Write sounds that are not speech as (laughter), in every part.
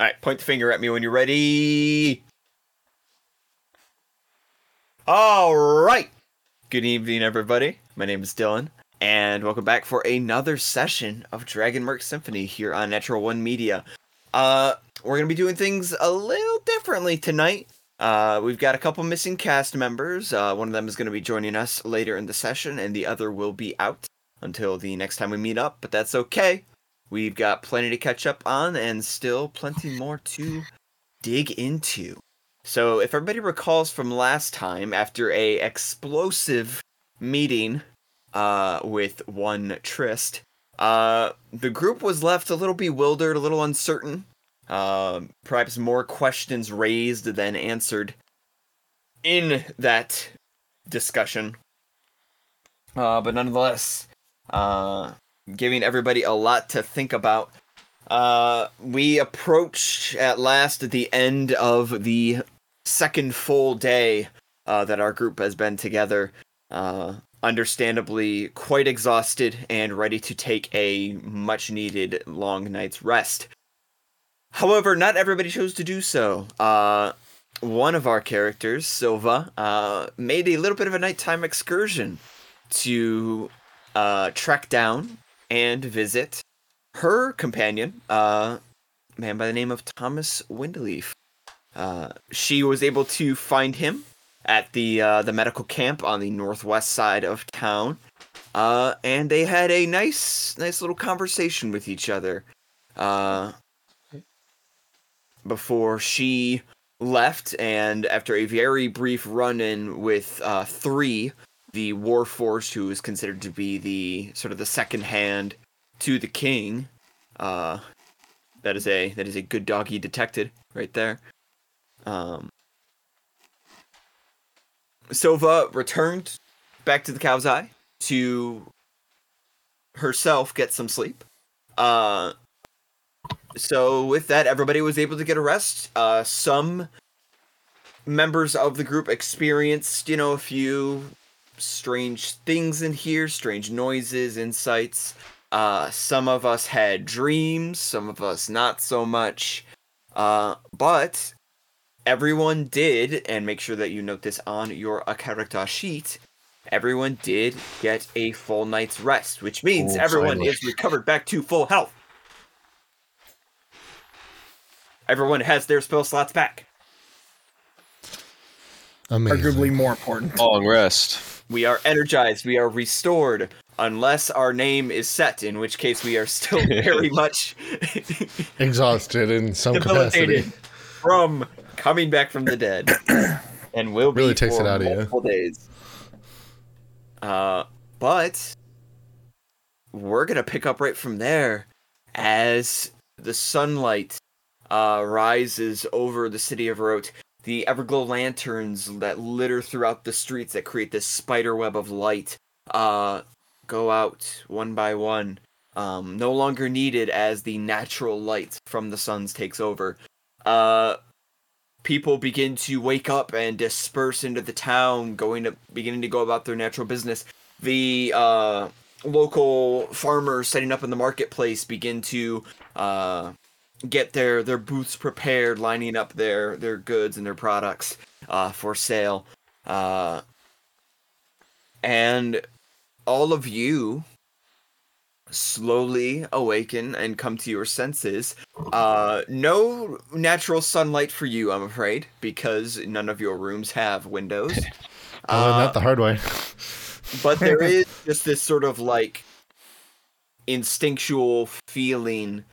All right, point the finger at me when you're ready. All right. Good evening, everybody. My name is Dylan, and welcome back for another session of Dragon Merc Symphony here on Natural One Media. Uh, we're gonna be doing things a little differently tonight. Uh, we've got a couple missing cast members. Uh, one of them is to be joining us later in the session, and the other will be out until the next time we meet up. But that's okay. We've got plenty to catch up on, and still plenty more to dig into. So, if everybody recalls from last time, after a explosive meeting uh, with one Trist, uh, the group was left a little bewildered, a little uncertain. Uh, perhaps more questions raised than answered in that discussion. Uh, but nonetheless, uh, giving everybody a lot to think about. Uh, we approach at last the end of the second full day uh, that our group has been together. Uh, understandably quite exhausted and ready to take a much needed long night's rest. However, not everybody chose to do so. Uh, one of our characters, Silva, uh, made a little bit of a nighttime excursion to uh, track down and visit her companion, uh, a man by the name of Thomas Windleaf. Uh, she was able to find him at the uh, the medical camp on the northwest side of town, uh, and they had a nice nice little conversation with each other. Uh, before she left, and after a very brief run-in with uh, three, the Warforged, who is considered to be the sort of the second hand to the king. Uh, that is a that is a good doggy detected right there. Um, Silva returned back to the Cow's Eye to herself get some sleep. Uh, so with that, everybody was able to get a rest. Uh, some members of the group experienced, you know, a few strange things in here, strange noises, insights. Uh, some of us had dreams, some of us not so much. Uh, but everyone did, and make sure that you note this on your character sheet. Everyone did get a full night's rest, which means Oh, everyone finally. is recovered back to full health. Everyone has their spell slots back. Amazing. arguably more important. Long rest. We are energized. We are restored. Unless our name is set, in which case we are still (laughs) very much (laughs) Exhausted in some capacity. from coming back from the dead, (coughs) and will be Really takes for it out of you. days. Uh, but we're gonna pick up right from there as the sunlight uh, rises over the city of Rote. The Everglow lanterns that litter throughout the streets that create this spider web of light uh, go out one by one. Um, no longer needed as the natural light from the suns takes over. Uh, people begin to wake up and disperse into the town, going to beginning to go about their natural business. The uh, local farmers setting up in the marketplace begin to uh, get their their booths prepared, lining up their their goods and their products uh, for sale. Uh, and all of you slowly awaken and come to your senses. Uh, no natural sunlight for you, I'm afraid, because none of your rooms have windows. (laughs) Uh, that the hard way. but there (laughs) is just this sort of like instinctual feeling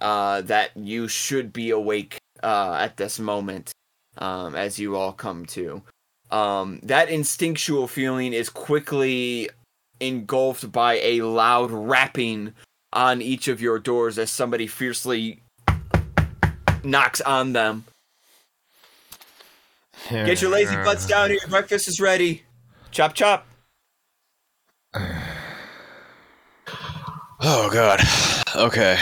uh, that you should be awake uh, at this moment um, as you all come to. Um, that instinctual feeling is quickly engulfed by a loud rapping on each of your doors as somebody fiercely knocks on them. Get your lazy butts down here. Breakfast is ready. Chop chop. Oh god. Okay.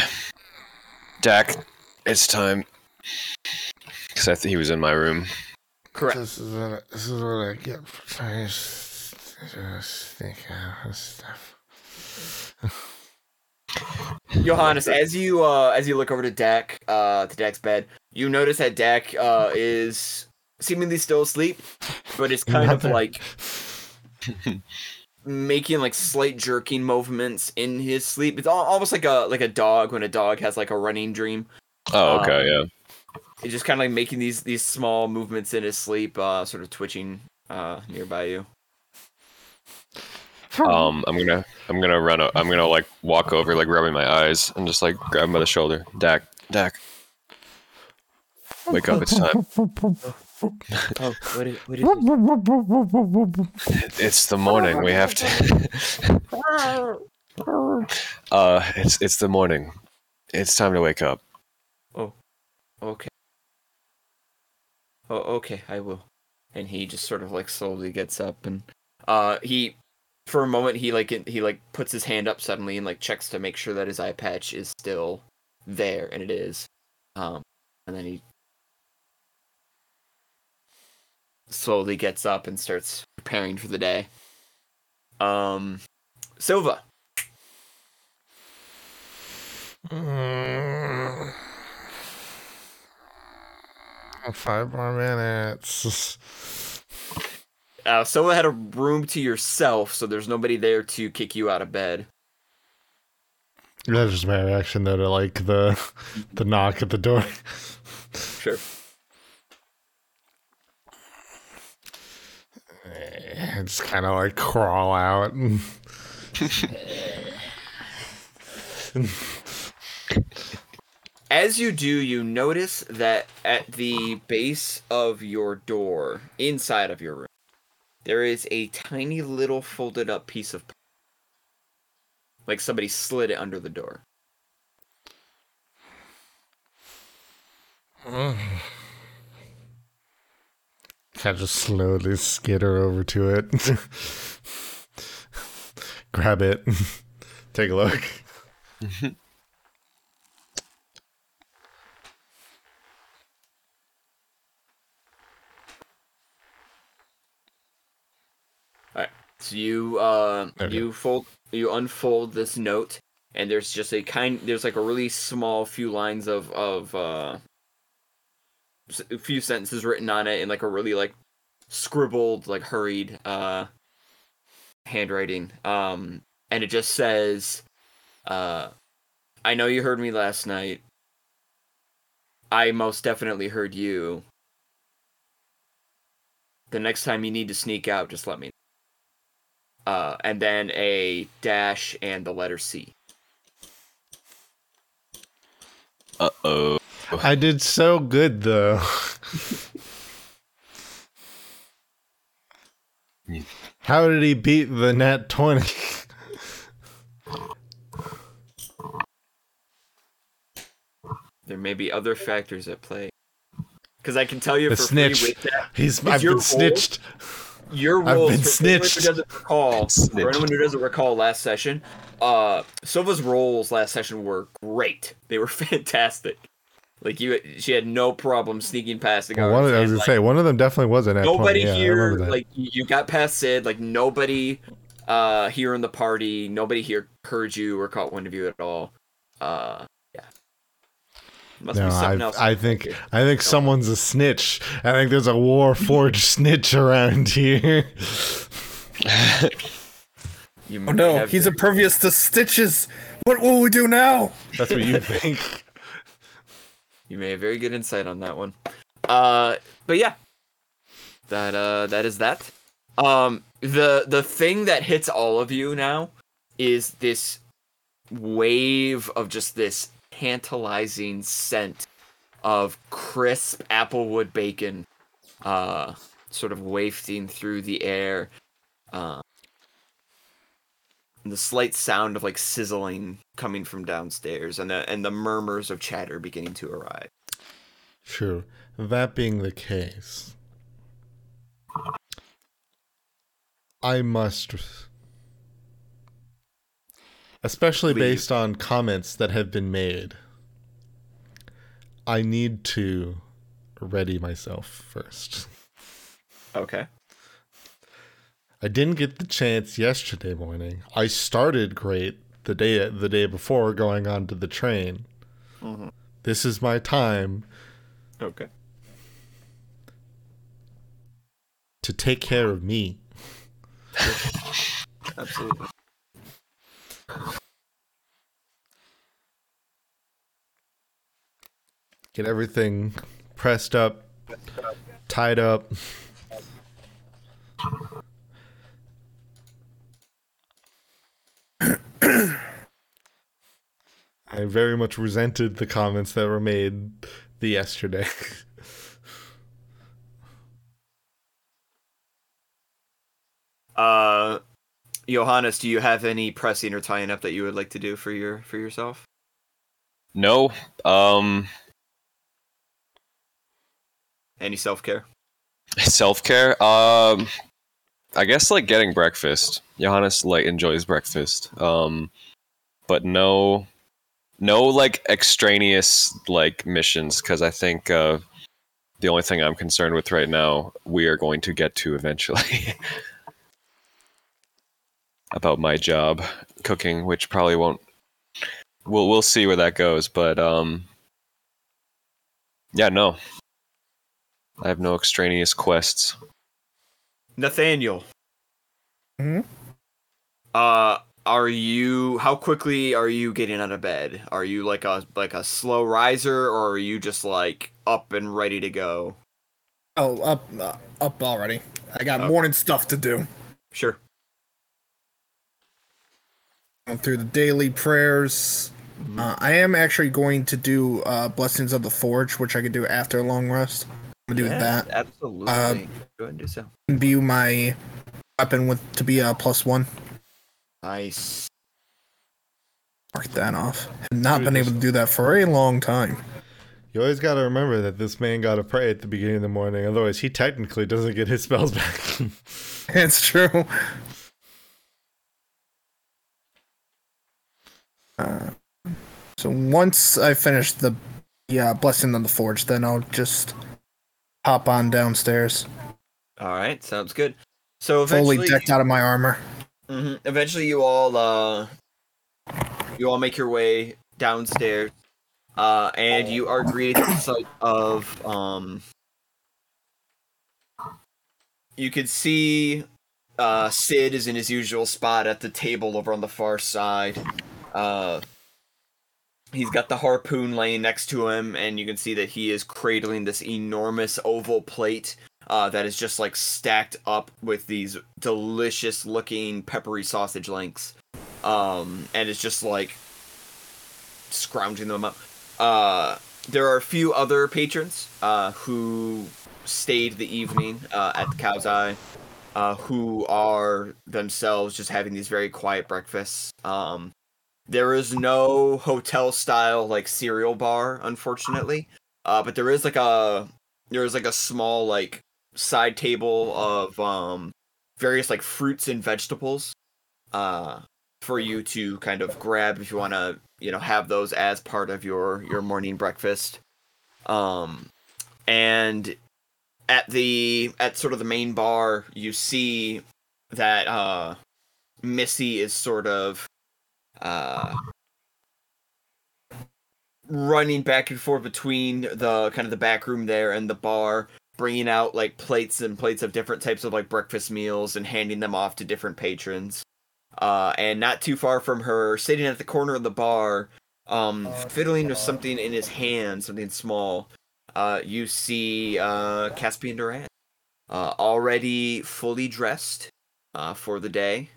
Dak, it's time. Because I think he was in my room. Correct. This is what I, this is what I get for trying to s- just out of stuff. (laughs) Johannes, as you uh as you look over to Dak, uh to Dak's bed, you notice that Dak uh is seemingly still asleep, but it's kind of Nothing. like (laughs) making like slight jerking movements in his sleep. It's al- almost like a like a dog when a dog has like a running dream. Oh, Um, okay, yeah. He's just kind of like making these these small movements in his sleep, uh sort of twitching uh nearby you. Um, I'm gonna, I'm gonna run. o- I'm gonna like walk over, like rubbing my eyes, and just like grab him by the shoulder. Dak, Dak, wake up! It's time. (laughs) Oh, what is, what is It's the morning. We have to. (laughs) uh, it's it's the morning. It's time to wake up. Oh, okay. Oh, okay, I will. And he just sort of like slowly gets up and uh he for a moment he like he like puts his hand up suddenly and like checks to make sure that his eye patch is still there and it is. Um and then he slowly gets up and starts preparing for the day. Um Silva. Mm. Five more minutes. Uh Silva had a room to yourself, so there's nobody there to kick you out of bed. That's just my reaction though to like the the knock at the door. Sure. I (laughs) just kind of like crawl out. and- (laughs) As you do, you notice that at the base of your door, inside of your room, there is a tiny little folded up piece of like somebody slid it under the door. (sighs) (sighs) I just slowly skitter over to it, (laughs) grab it, (laughs) take a look. (laughs) Alright. So you uh Okay. you fold you unfold this note and there's just a kind there's like a really small few lines of of uh a few sentences written on it in like a really like scribbled like hurried uh handwriting um and it just says uh I know you heard me last night I most definitely heard you the next time you need to sneak out just let me know uh, and then a dash and the letter C. Uh oh. (laughs) I did so good though. (laughs) How did he beat the net 20? There may be other factors at play. Because I can tell you The for snitch. free with that, He's I've been roll- snitched. your I've rolls been for anyone who doesn't recall, (laughs) for anyone who doesn't recall last session, uh, Silva's rolls last session were great. They were fantastic. Like you, she had no problem sneaking past the Well, guards. one, I was gonna like, say one of them definitely wasn't. nobody Yeah, here remember like you you got past sid like nobody uh here in the party nobody here heard you or caught wind of you at all uh yeah must no, be something I, else I think I think someone's a snitch. I think there's a war (laughs) forged snitch around here. you Oh no, he's impervious to stitches. What will we do now? That's what you think. You may have very good insight on that one. Uh but yeah. That uh that is that. Um the the thing that hits all of you now is this wave of just this tantalizing scent of crisp applewood bacon uh sort of wafting through the air. Uh the slight sound of like sizzling coming from downstairs and the and the murmurs of chatter beginning to arrive True. That being the case, I must, especially Leave. based on comments that have been made, I need to ready myself first. okay I didn't get the chance yesterday morning. I started great the day the day before going onto the train. Mhm. This is my time Okay. to take care of me. (laughs) Absolutely. Get everything pressed up, tied up. (clears throat) I very much resented the comments that were made the yesterday. (laughs) Uh, Johannes, do you have any pressing or tying up that you would like to do for your for yourself? No. Um. Any self care? (laughs) Self care. Um. I guess like getting breakfast. Johannes like enjoys breakfast. Um. But no. No like extraneous like missions because I think uh, the only thing I'm concerned with right now we are going to get to eventually. (laughs) about my job cooking, which probably won't. We'll we'll see where that goes, but um, yeah, no, I have no extraneous quests. Nathaniel. Hmm? Uh, are you? How quickly are you getting out of bed? Are you like a like a slow riser, or are you just like up and ready to go? Oh, up, uh, up already. I got Okay. morning stuff to do. Sure. Going through the daily prayers. Uh, I am actually going to do uh, blessings of the forge, which I could do after a long rest. I'm gonna do Yeah, that. Absolutely. Uh, Go ahead and do so. Imbue my weapon with to be a plus one. Nice. Mark that off. Have not been able to do that for a long time. You always got to remember that this man got to pray at the beginning of the morning, otherwise he technically doesn't get his spells back. (laughs) It's true. Uh, so once I finish the yeah blessing on the forge, then I'll just hop on downstairs, All right. Sounds good. So fully decked out of my armor. Mhm. Eventually, you all uh, you all make your way downstairs, uh, and you are greeted at the sight of um. You can see uh, Sid is in his usual spot at the table over on the far side. Uh, he's got the harpoon laying next to him, and you can see that he is cradling this enormous oval plate uh, that is just like stacked up with these delicious looking peppery sausage links. Um, and it's just like scrounging them up. Uh, there are a few other patrons uh, who stayed the evening uh, at the Cow's Eye, uh, who are themselves just having these very quiet breakfasts. Um, there is no hotel style like cereal bar, unfortunately, uh, but there is like a there is like a small like side table of um various like fruits and vegetables uh for you to kind of grab if you want to you know have those as part of your your morning breakfast. Um and at the at sort of the main bar you see that uh missy is sort of uh running back and forth between the kind of the back room there and the bar bringing out like plates and plates of different types of like breakfast meals and handing them off to different patrons. Uh, and not too far from her, sitting at the corner of the bar, um, fiddling with something in his hand, something small. Uh, you see uh, Caspian Durant, uh, already fully dressed uh, for the day,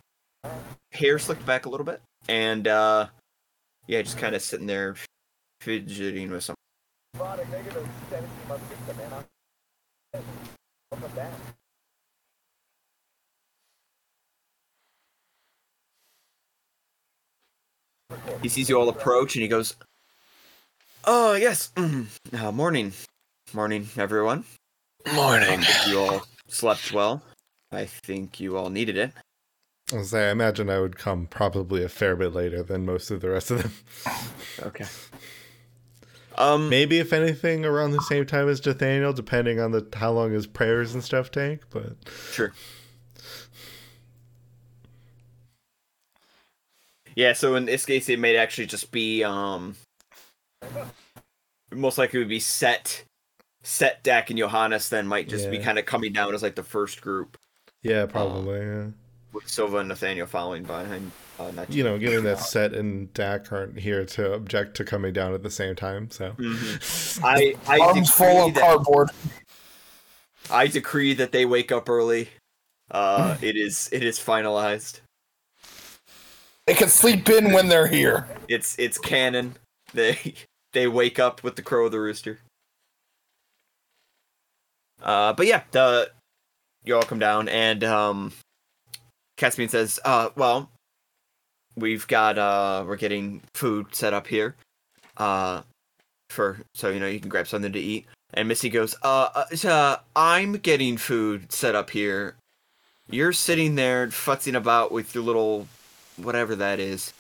hair slicked back a little bit, and uh, yeah, just kind of sitting there fidgeting with something. He sees you all approach and he goes, "Oh yes, mm, uh, morning, morning, everyone. Morning. You all slept well. I think you all needed it. I was say, I imagine I would come probably a fair bit later than most of the rest of them. (laughs) Okay. Um, Maybe if anything around the same time as Nathaniel, depending on the how long his prayers and stuff take. But Sure. Yeah, so in this case, it may actually just be um, most likely would be set, set Dak and Johannes. Then might just be kind of coming down as like the first group Yeah, probably. yeah. With Silva and Nathaniel following behind. Uh, not You know, given that Set and Dak aren't here to object to coming down at the same time, so Mhm. (laughs) I I Arms full decree of that cardboard. I decree that they wake up early. Uh, (laughs) it is it is finalized. They can sleep in when they're here. It's it's canon. They (laughs) they wake up with the crow of the rooster. Uh, but yeah, the you all come down and um, Caspian says, "Uh, well, we've got uh, we're getting food set up here, uh, for so you know you can grab something to eat." And Missy goes, "Uh, uh, uh I'm getting food set up here. You're sitting there futzing about with your little whatever that is."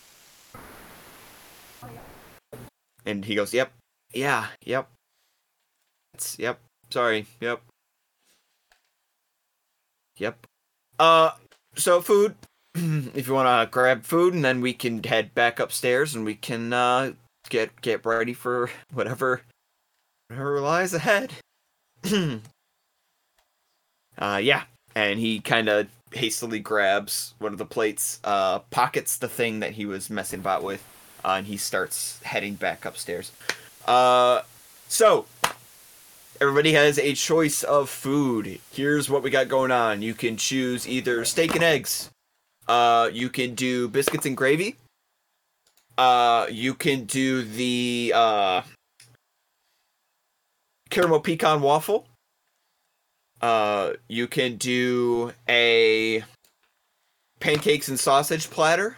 And he goes, "Yep, yeah, yep, it's, yep. Sorry, yep, yep. Uh, so food. (clears throat) if you want to grab food, and then we can head back upstairs, and we can uh get get ready for (laughs) whatever whatever lies ahead. (clears throat) uh, yeah, and he kind of hastily grabs one of the plates, uh, pockets the thing that he was messing about with, uh, and he starts heading back upstairs. Uh, so everybody has a choice of food. Here's what we got going on. You can choose either steak and eggs. Uh, you can do biscuits and gravy. Uh, you can do the uh, caramel pecan waffle. Uh, you can do a pancakes and sausage platter,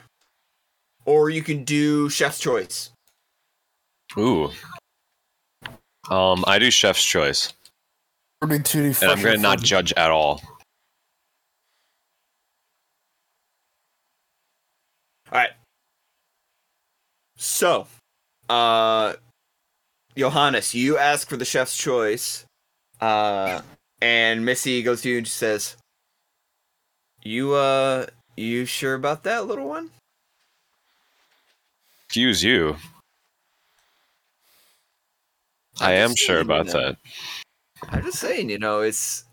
or you can do chef's choice. Ooh. Um, I do chef's choice, Would be too and I'm gonna not judge at all. All right. So, uh, Johannes, you ask for the chef's choice, uh, and Missy goes to you and she says, "You, uh, you sure about that, little one?" Excuse you. I I'm am sure saying, you about know. that. I'm just saying, you know, it's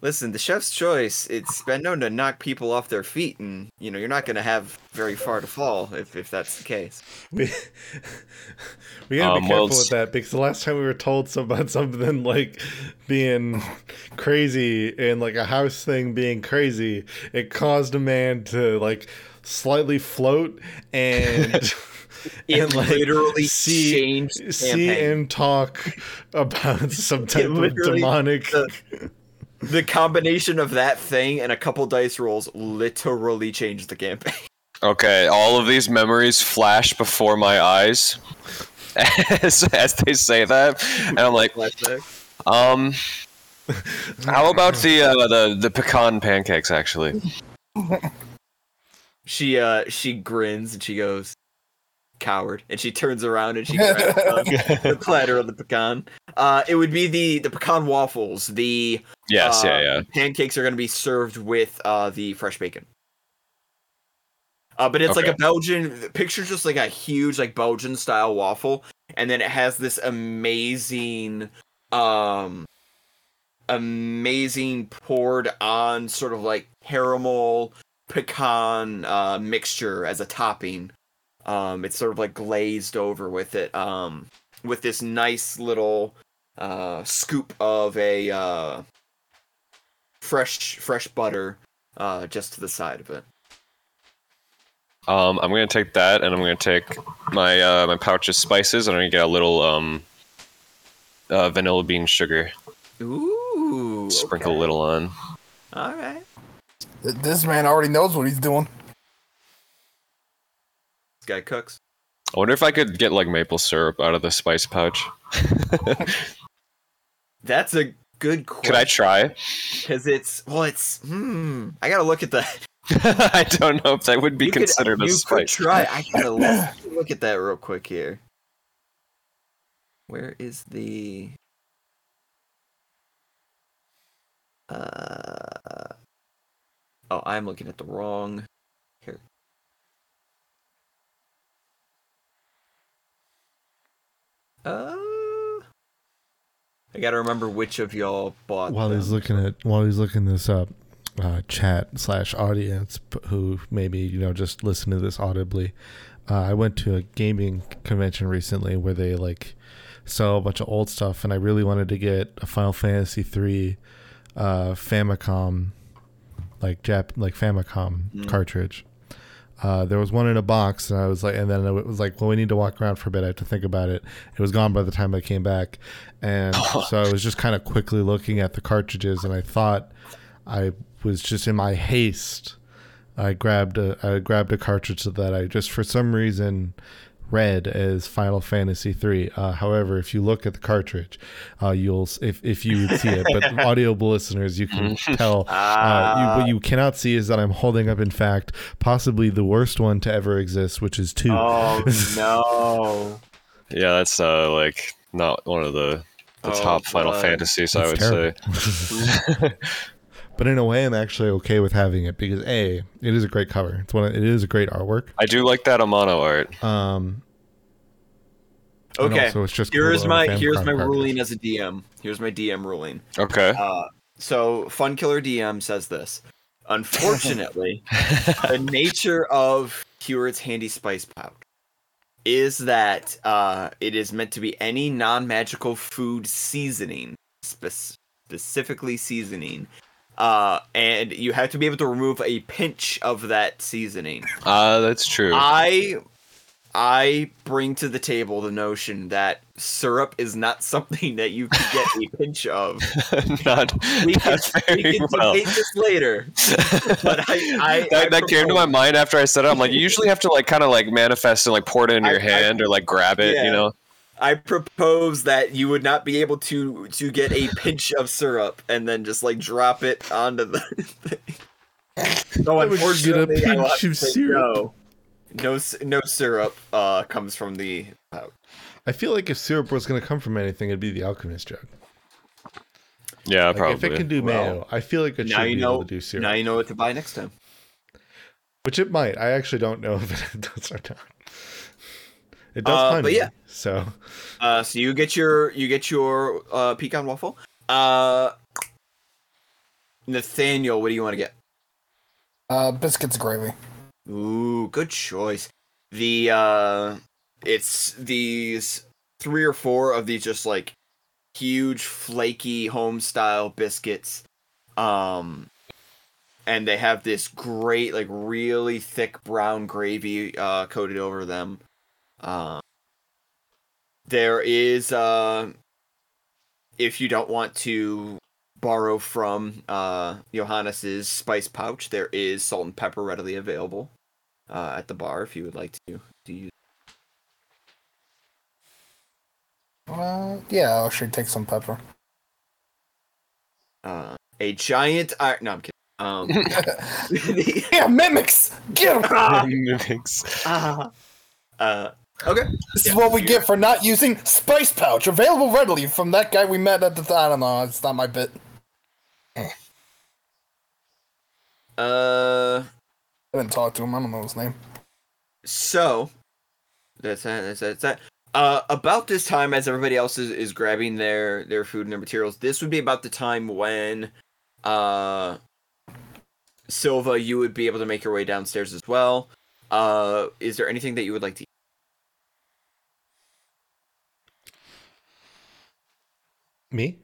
listen, the chef's choice. It's been known to knock people off their feet, and you know, you're not gonna have very far to fall if if that's the case. we (laughs) we gotta Um, be well, careful with that because the last time we were told about something (laughs) like being crazy and like a house thing being crazy, it caused a man to like slightly float and. (laughs) It and, like, literally see, changed see campaign. and talk about (laughs) some type of demonic the- the combination of that thing and a couple dice rolls literally changed the campaign. (laughs) Okay, all of these memories flash before my eyes (laughs) as, as they say that, and I'm like, um, how about the uh, the the pecan pancakes? Actually, She uh she grins and she goes, "Coward!" And she turns around and she (laughs) grabs the, the platter of the pecan. Uh, it would be the the pecan waffles. The yes, uh, yeah, yeah. Pancakes are going to be served with uh the fresh bacon. Uh, but it's like a Belgian. Picture just like a huge like Belgian style waffle, and then it has this amazing, um, amazing poured on sort of like caramel pecan uh mixture as a topping. Um, it's sort of like glazed over with it. Um, with this nice little uh scoop of a uh fresh fresh butter uh just to the side of it. Um, I'm gonna take that, and I'm gonna take my uh, my pouch of spices, and I'm gonna get a little um, uh, vanilla bean sugar, Ooh. sprinkle okay. a little on. All right. This man already knows what he's doing. This guy cooks. I wonder if I could get like maple syrup out of the spice pouch. (laughs) That's a good question. Could I try? Because it's well, it's hmm. I gotta look at that. (laughs) I don't know if that would be You could- considered a you spice. Could try. I gotta look, (laughs) look at that real quick here. Where is the? Uh. Oh, I'm looking at the wrong. Here. I gotta remember which of y'all bought. While he's looking at while he's looking this up, uh, chat slash audience who maybe you know just listen to this audibly. Uh, I went to a gaming convention recently where they like sell a bunch of old stuff, and I really wanted to get a Final Fantasy three uh, Famicom, like Jap like Famicom cartridge. Uh, there was one in a box, and I was like, and then it was like, well, we need to walk around for a bit. I have to think about it. It was gone by the time I came back, and (laughs) so I was just kind of quickly looking at the cartridges, and I thought I was just in my haste. I grabbed a I grabbed a cartridge that I just for some reason read as Final Fantasy three. Uh, however, if you look at the cartridge, uh, you'll if if you would see it, but (laughs) audible listeners, you can tell. Uh, you, what you cannot see is that I'm holding up, in fact, possibly the worst one to ever exist, which is two. Oh (laughs) no! Yeah, that's uh like not one of the the Oh, top Final God. Fantasies, I would It's say. (laughs) But in a way, I'm actually okay with having it because a it is a great cover. It's one. Of, it is a great artwork. I do like that Amano art. Um, Okay, So it's just here's to my here's my cartridge. ruling as a DM. Here's my DM ruling. Okay. Uh, so Fun Killer DM says this. Unfortunately, (laughs) the nature of Heward's handy spice pouch is that uh, it is meant to be any non-magical food seasoning, spe- specifically seasoning, uh, and you have to be able to remove a pinch of that seasoning. Uh that's true. I I bring to the table the notion that syrup is not (laughs) something that you can get a pinch of. (laughs) not We can, not we can well. debate this later. But I, I, (laughs) that, I that came to my mind after I said it. I'm like, you usually have to like kind of like manifest and like pour it in I- your hand or like grab it, Yeah. you know? I propose that you would not be able to to get a pinch of syrup and then just like drop it onto the (laughs) thing. So I would get a unfortunately, I will have pinch of syrup. No, no, no syrup uh, comes from the pouch. I feel like if syrup was going to come from anything, it'd be the alchemist jug. Yeah, Like, probably. if it can do Well, mayo, I feel like it now should be know. able to do syrup. Now you know what to buy next time. Which it might. I actually don't know if it (laughs) does or not. It does Uh, honey, but yeah. So Uh, so you get your you get your uh, pecan waffle. Uh, Nathaniel, what do you want to get? Uh, biscuits and gravy. Ooh, good choice. The uh, it's these three or four of these just like huge flaky home style biscuits. Um, and they have this great like really thick brown gravy uh coated over them. Um, there is uh, if you don't want to borrow from uh Johannes's spice pouch, there is salt and pepper readily available uh, at the bar if you would like to to use. Uh, yeah, I'll actually take some pepper. Uh, a giant iron. No, I'm kidding. Um, the- (laughs) (laughs) Yeah, mimics! Get 'em! Mimics. (laughs) uh, uh, okay. This Yeah, is what we get for not using Spice Pouch, available readily from that guy we met at the. I don't know, it's not my bit. Uh, I didn't talk to him, I don't know his name. so that's that. That's that. That's that. Uh, about this time, as everybody else is, is grabbing their their food and their materials, this would be about the time when, uh, Silva, you would be able to make your way downstairs as well. Uh, is there anything that you would like to? Me.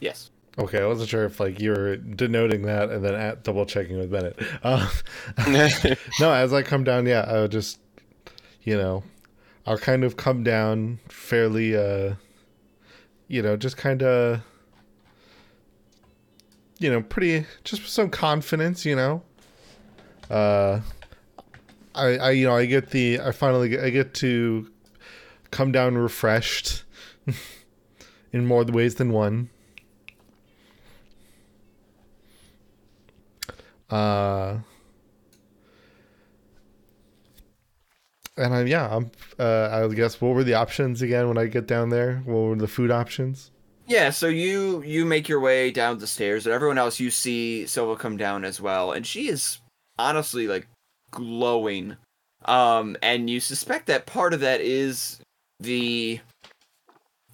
Yes. Okay, I wasn't sure if like you were denoting that and then at double checking with Bennett. Uh, (laughs) (laughs) no, as I come down, yeah, I'll just, you know, I'll kind of come down fairly, uh, you know, just kind of, you know, pretty, just with some confidence, you know. Uh, I, I, you know, I get the, I finally get, I get to come down refreshed (laughs) in more ways than one. Uh, and I, yeah, I'm. Uh, I guess what were the options again when I get down there? What were the food options? Yeah, so you you make your way down the stairs, and everyone else you see Silva come down as well, and she is honestly like glowing. Um, and you suspect that part of that is the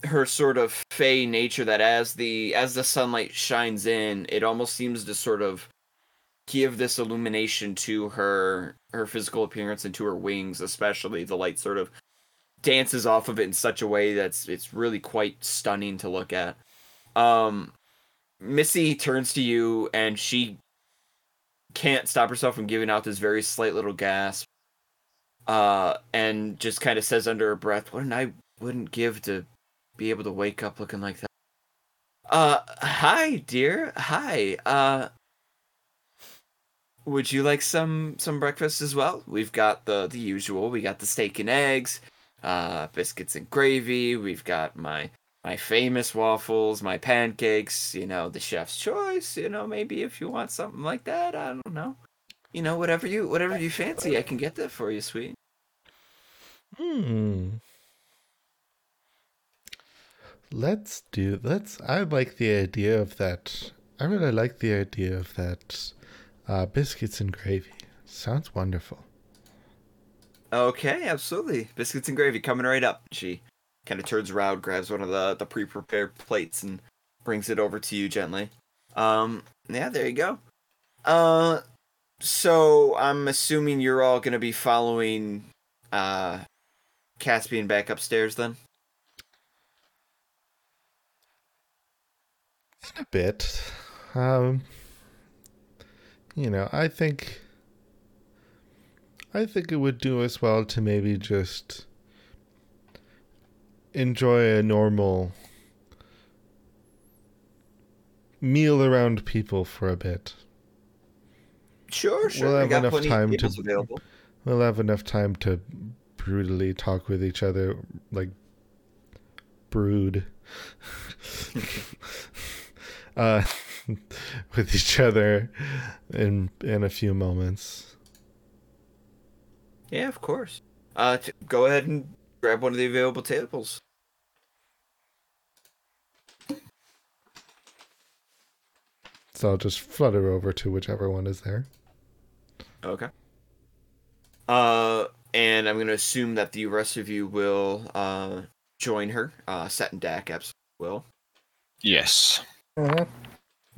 her sort of fey nature that as the as the sunlight shines in, it almost seems to sort of give this illumination to her her physical appearance and to her wings, especially the light sort of dances off of it in such a way that's it's really quite stunning to look at. Um Missy turns to you and she can't stop herself from giving out this very slight little gasp. Uh and just kind of says under her breath, "What I wouldn't give to be able to wake up looking like that." Uh hi, dear. Hi. Uh would you like some some breakfast as well? We've got the the usual. We got the steak and eggs, uh, biscuits and gravy. We've got my my famous waffles, my pancakes. You know, the chef's choice. You know, maybe if you want something like that, I don't know. You know, whatever you whatever you fancy, I can get that for you, sweet. Hmm. Let's do let's I like the idea of that. I really like the idea of that uh, biscuits and gravy. Sounds wonderful. Okay, absolutely. Biscuits and gravy coming right up. She kind of turns around, grabs one of the the pre-prepared plates, and brings it over to you gently. Um, yeah, there you go. Uh, so I'm assuming you're all gonna be following uh Caspian back upstairs then. In a bit. Um you know, I think I think it would do us well to maybe just enjoy a normal meal around people for a bit. Sure, sure. We'll have enough time to- available. We'll have enough time to brutally talk with each other, like brood, (laughs) uh, (laughs) with each other in in a few moments. Yeah, of course. Uh, t- go ahead and grab one of the available tables. So I'll just flutter over to whichever one is there. Okay. Uh, and I'm gonna assume that the rest of you will uh join her. Uh, Set and Dak absolutely will. Yes.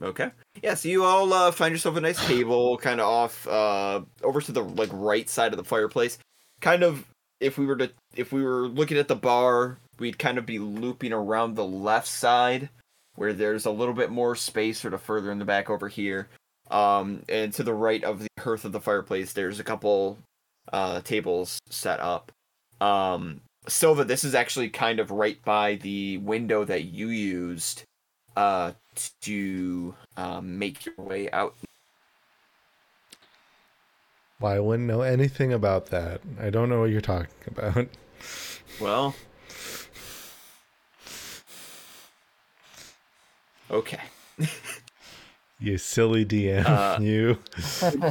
Okay. Yeah, so you all uh, find yourself a nice table, kind of off uh over to the like right side of the fireplace. Kind of, if we were to, if we were looking at the bar, we'd kind of be looping around the left side, where there's a little bit more space, sort of further in the back over here. Um, and to the right of the hearth of the fireplace, there's a couple uh tables set up. Um, Silva, this is actually kind of right by the window that you used uh to um, make your way out. Well, I wouldn't know anything about that. I don't know what you're talking about. Well, okay. You silly DM. Uh, you.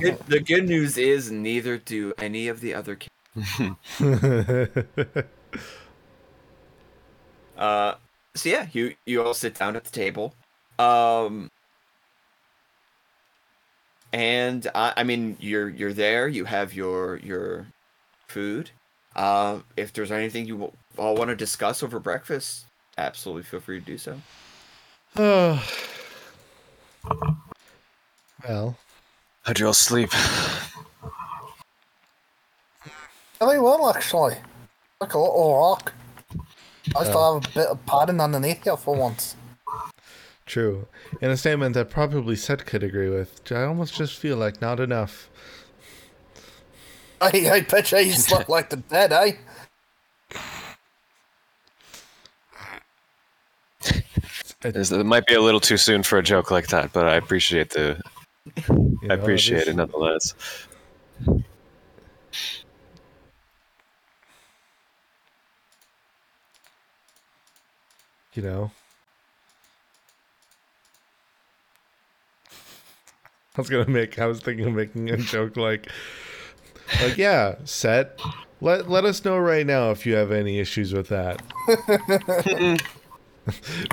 Good, the good news is neither do any of the other. (laughs) Uh, so yeah, you you all sit down at the table. Um, and I, I mean, you're you're there. You have your your food. Uh, if there's anything you all want to discuss over breakfast, absolutely feel free to do so. oh. (sighs) Well, How'd you all sleep? Very well, actually. Like a little rock. I still have a bit of padding underneath here for once. True. In a statement that probably Set could agree with, I almost just feel like not enough. I, I bet you (laughs) slept like the dead, eh? Is- It might be a little too soon for a joke like that, but I appreciate the. You I appreciate this- it nonetheless. You know. I was gonna make. I was thinking of making a joke like, like yeah, set. Let let us know right now if you have any issues with that. (laughs)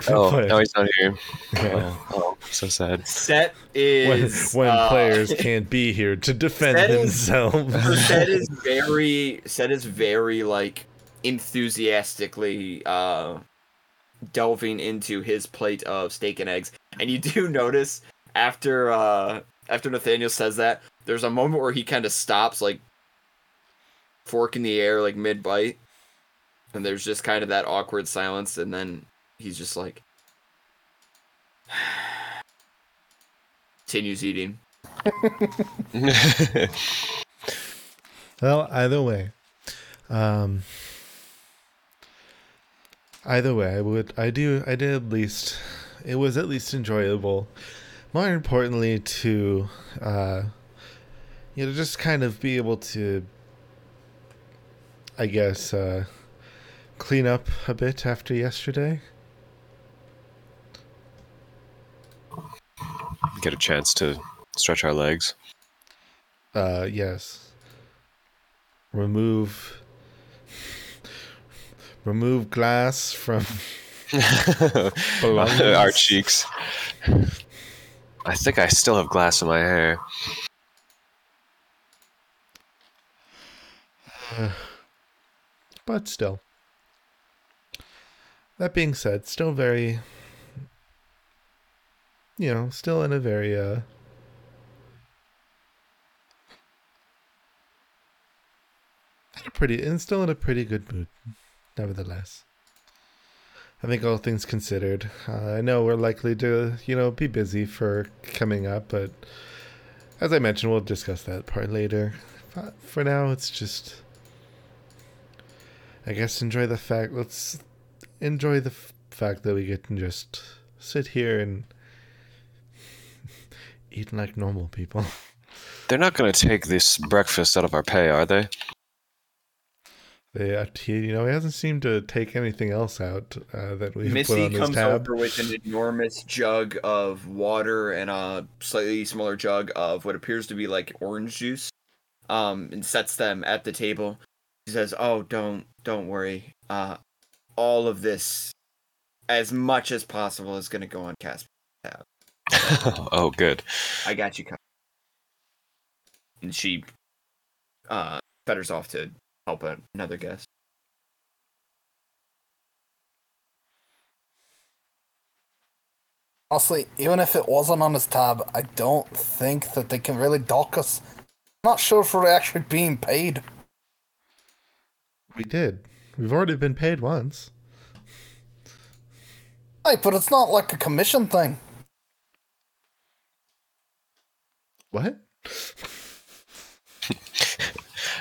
Oh, But- no, he's not here. Yeah. Oh, oh, so sad. Set is when uh, players (laughs) can't be here to defend That is- themselves. (laughs) Set is very Set is very like enthusiastically uh delving into his plate of steak and eggs. And you do notice after uh after Nathaniel says that, there's a moment where he kind of stops, like fork in the air, like mid bite, and there's just kind of that awkward silence, and then he's just like (sighs) continues eating. Well, either way, um, either way, I would, I do, I did at least, it was at least enjoyable. More importantly, to, uh, you know, just kind of be able to, I guess, uh, clean up a bit after yesterday. Get a chance to stretch our legs. Uh, yes. Remove, remove glass from (laughs) (laughs) our cheeks. (laughs) I think I still have glass in my hair. (sighs) but still. That being said, still very, you know, still in a very, uh, pretty, and still in a pretty good mood, nevertheless. I think all things considered, uh, I know we're likely to, you know, be busy for coming up, but as I mentioned, we'll discuss that part later. But for now, it's just, I guess, enjoy the fact. Let's enjoy the f- fact that we get to just sit here and (laughs) eat like normal people. They're not going to take this breakfast out of our pay, are they? They, he, you know, he hasn't seemed to take anything else out uh, that we've put Missy on his comes tab. over with an enormous jug of water and a slightly smaller jug of what appears to be like orange juice, um, and sets them at the table. She says, "Oh, don't don't worry. Uh, all of this, as much as possible, is going to go on Casper. (laughs) oh, good. I got you. And she, uh, fetters off to help out another guest. Honestly, even if it wasn't on his tab, I don't think that they can really dock us. I'm not sure if we're actually being paid. We did. We've already been paid once. Hey, but it's not like a commission thing. What?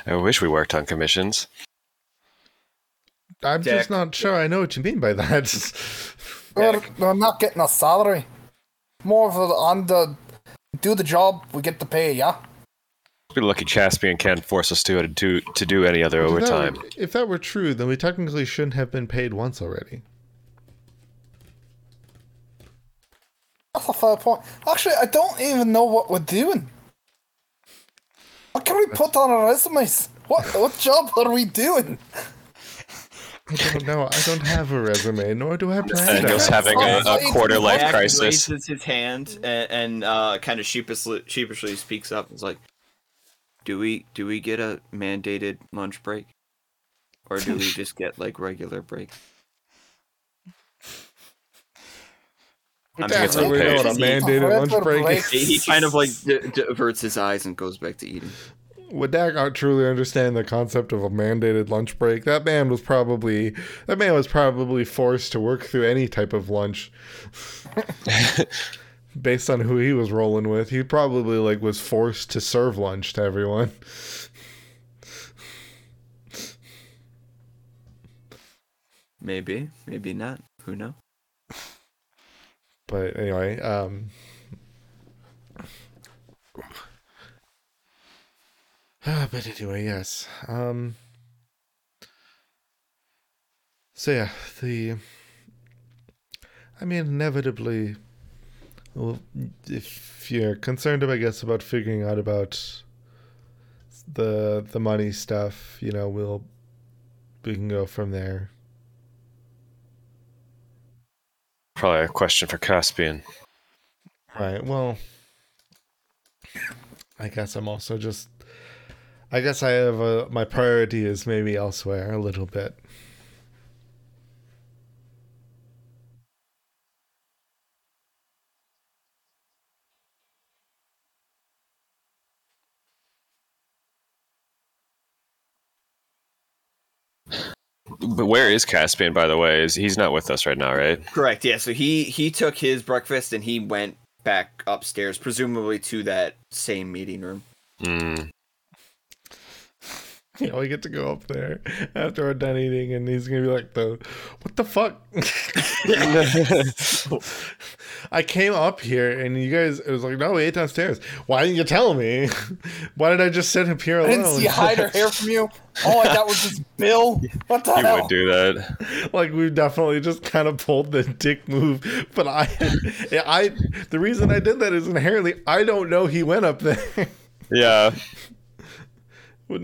I wish we worked on commissions. I'm Jack. just not sure. I know what you mean by that. (laughs) We're, we're not getting a salary. More of a on the do the job, we get the pay, yeah? We're lucky Caspian can't force us to to to do any other If that overtime. were- if that were true, then we technically shouldn't have been paid once already. That's a fair point. Actually, I don't even know what we're doing. What can we put on our resumes? What what job are we doing? I don't know. I don't have a resume, nor do I plan Daniel's to. having a, a quarter life Jack crisis. raises his hand and, and uh, kind of sheepishly, sheepishly speaks up. It's like, "Do we do we get a mandated lunch break, or do we (laughs) just get like regular break?" I'm it's Definitely unpaid. know what a He- mandated lunch break. He, he kind of like d- d- averts his eyes and goes back to eating. Would Dak not truly understand the concept of a mandated lunch break? That man was probably that man was probably forced to work through any type of lunch. (laughs) Based on who he was rolling with, he probably like was forced to serve lunch to everyone. Maybe, maybe not. Who knows? But anyway, um (sighs) but anyway, yes. Um So yeah, the I mean inevitably well if you're concerned about I guess about figuring out about the the money stuff, you know, we'll we can go from there. Probably a question for Caspian. Right. Well, I guess I'm also just. I guess I have a. My priority is maybe elsewhere a little bit. but where is Caspian, by the way? Is he's not with us right now, right? Correct. Yeah. So he he took his breakfast and he went back upstairs, presumably to that same meeting room. Mm. You know, we get to go up there after we're done eating, and he's gonna be like, "The what the fuck?" (laughs) (laughs) (laughs) I came up here, and you guys, it was like, "No, we ate downstairs." Why didn't you tell me? (laughs) Why did I just sit up here I alone? didn't see hide or hair from you. All I got was this (laughs) bill. What the He hell? would do that. like we definitely just kind of pulled the dick move, but I, I, the reason I did that is inherently I don't know he went up there. Yeah. (laughs)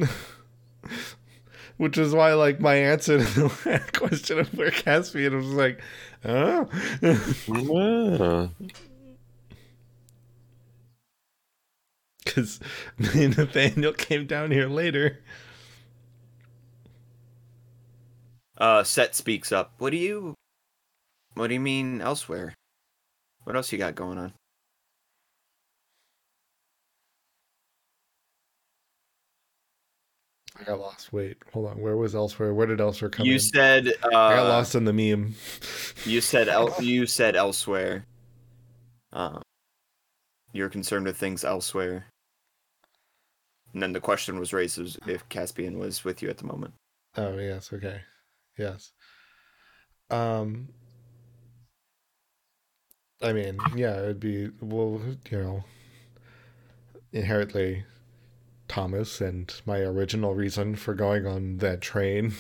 Which is why, like, my answer to the question of where Caspian was like, huh? Ah. Because Nathaniel came down here later. Uh, Set speaks up. What do you, what do you mean elsewhere? What else you got going on? I got lost. Wait, hold on. Where was elsewhere? Where did elsewhere come you in? said uh, I got lost in the meme. You said el- (laughs) you said elsewhere. Um, you're concerned with things elsewhere. And then the question was raised as if Caspian was with you at the moment. Oh yes, okay, yes. Um, I mean, yeah, it'd be well, you know, inherently Thomas and my original reason for going on that train.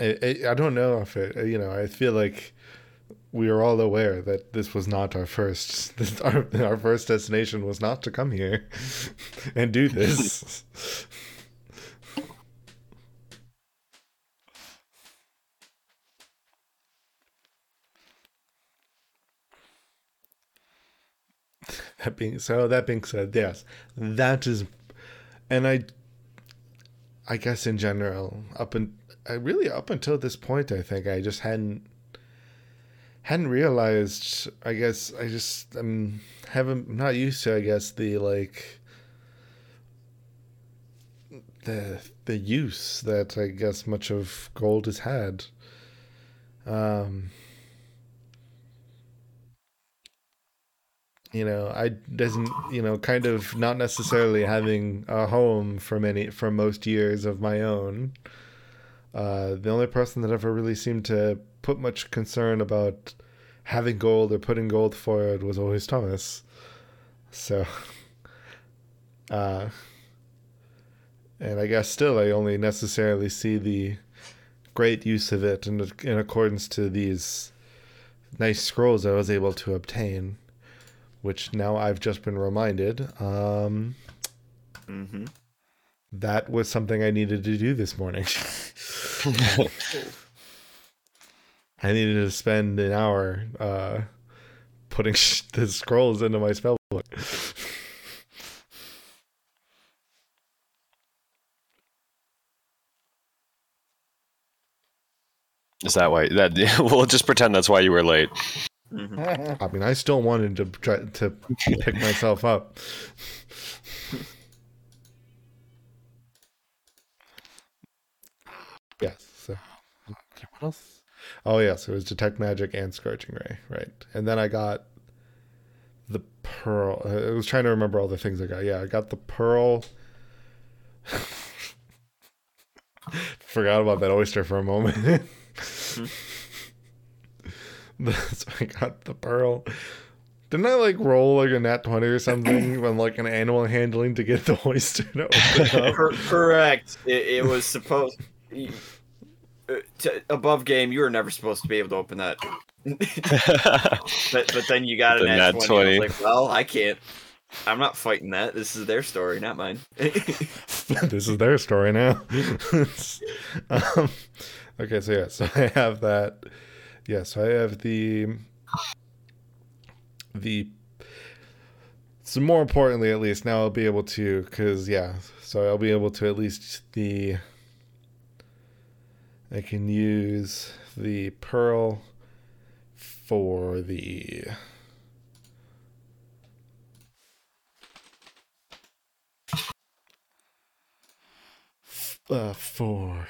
I, I, I don't know if it, you know, I feel like we are all aware that this was not our first, this, (laughs) our, our first destination was not to come here (laughs) and do this. (laughs) that being so, that being said, yes, that is, and I, I guess in general, up and I really up until this point, I think I just hadn't hadn't realized. I guess I just I'm haven't I'm not used to. I guess the like the the use that I guess much of gold has had. Um, you know, I doesn't you know kind of not necessarily having a home for many for most years of my own. Uh, the only person that ever really seemed to put much concern about having gold or putting gold forward was always Thomas. So, (laughs) uh, and I guess still I only necessarily see the great use of it in, in accordance to these nice scrolls I was able to obtain, which now I've just been reminded. Um, Mm-hmm. that was something I needed to do this morning. (laughs) I needed to spend an hour uh, putting sh- (laughs) the scrolls into my spell book. Is that why? That (laughs) we'll just pretend that's why you were late. Mm-hmm. (laughs) I mean, I still wanted to try to pick myself up. yes. So, okay, what else? Oh yes, it was detect magic and scorching ray, right? And then I got the pearl. I was trying to remember all the things I got. Yeah, I got the pearl. (laughs) Forgot about that oyster for a moment. (laughs) (laughs) so I got the pearl. Didn't I like roll like a nat twenty or something (clears throat) when like an animal handling to get the (laughs) oyster to open up? (laughs) Correct. It, it was supposed. uh, To, above game, you were never supposed to be able to open that. but but then you got The an nat nat 20. 20. I was like, well, I can't. I'm not fighting that. This is their story, not mine. this is their story now. um, okay, so yeah, so I have that. Yeah, so I have the the. So more importantly, at least now I'll be able to, because yeah, so I'll be able to at least the. I can use the pearl for the uh, four.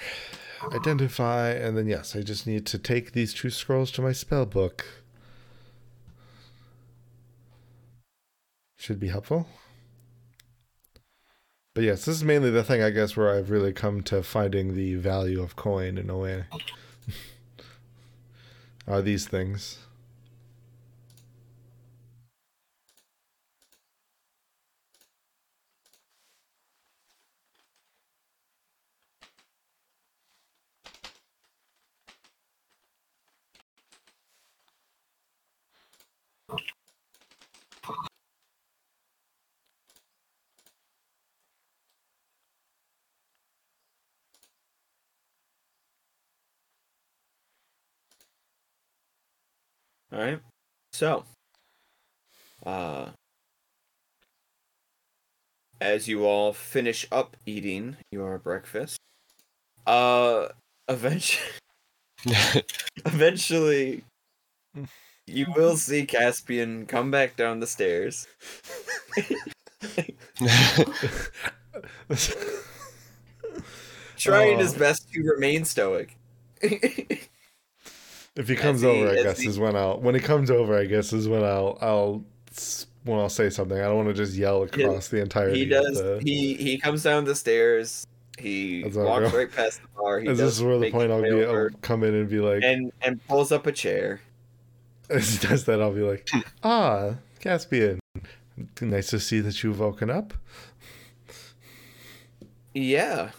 Identify, and then yes, I just need to take these two scrolls to my spell book. Should be helpful. But yes, this is mainly the thing I guess where I've really come to finding the value of coin in a way. (laughs) Are these things. All right. So, uh, as you all finish up eating your breakfast, uh, (laughs) eventually, eventually, (laughs) you will see Caspian come back down the stairs. (laughs) Trying his Oh. best to remain stoic. If he comes he- over, I guess he- is when I'll when he comes over, I guess is when I'll I'll when I'll say something. I don't want to just yell across the entire. he does. The, He he comes down the stairs. He That's how I walks right past the bar. He is this where the point I'll be? over I'll come in and be like, and and pulls up a chair. (laughs) as he does that, I'll be like, (laughs) ah, Caspian, nice to see that you've woken up. Yeah.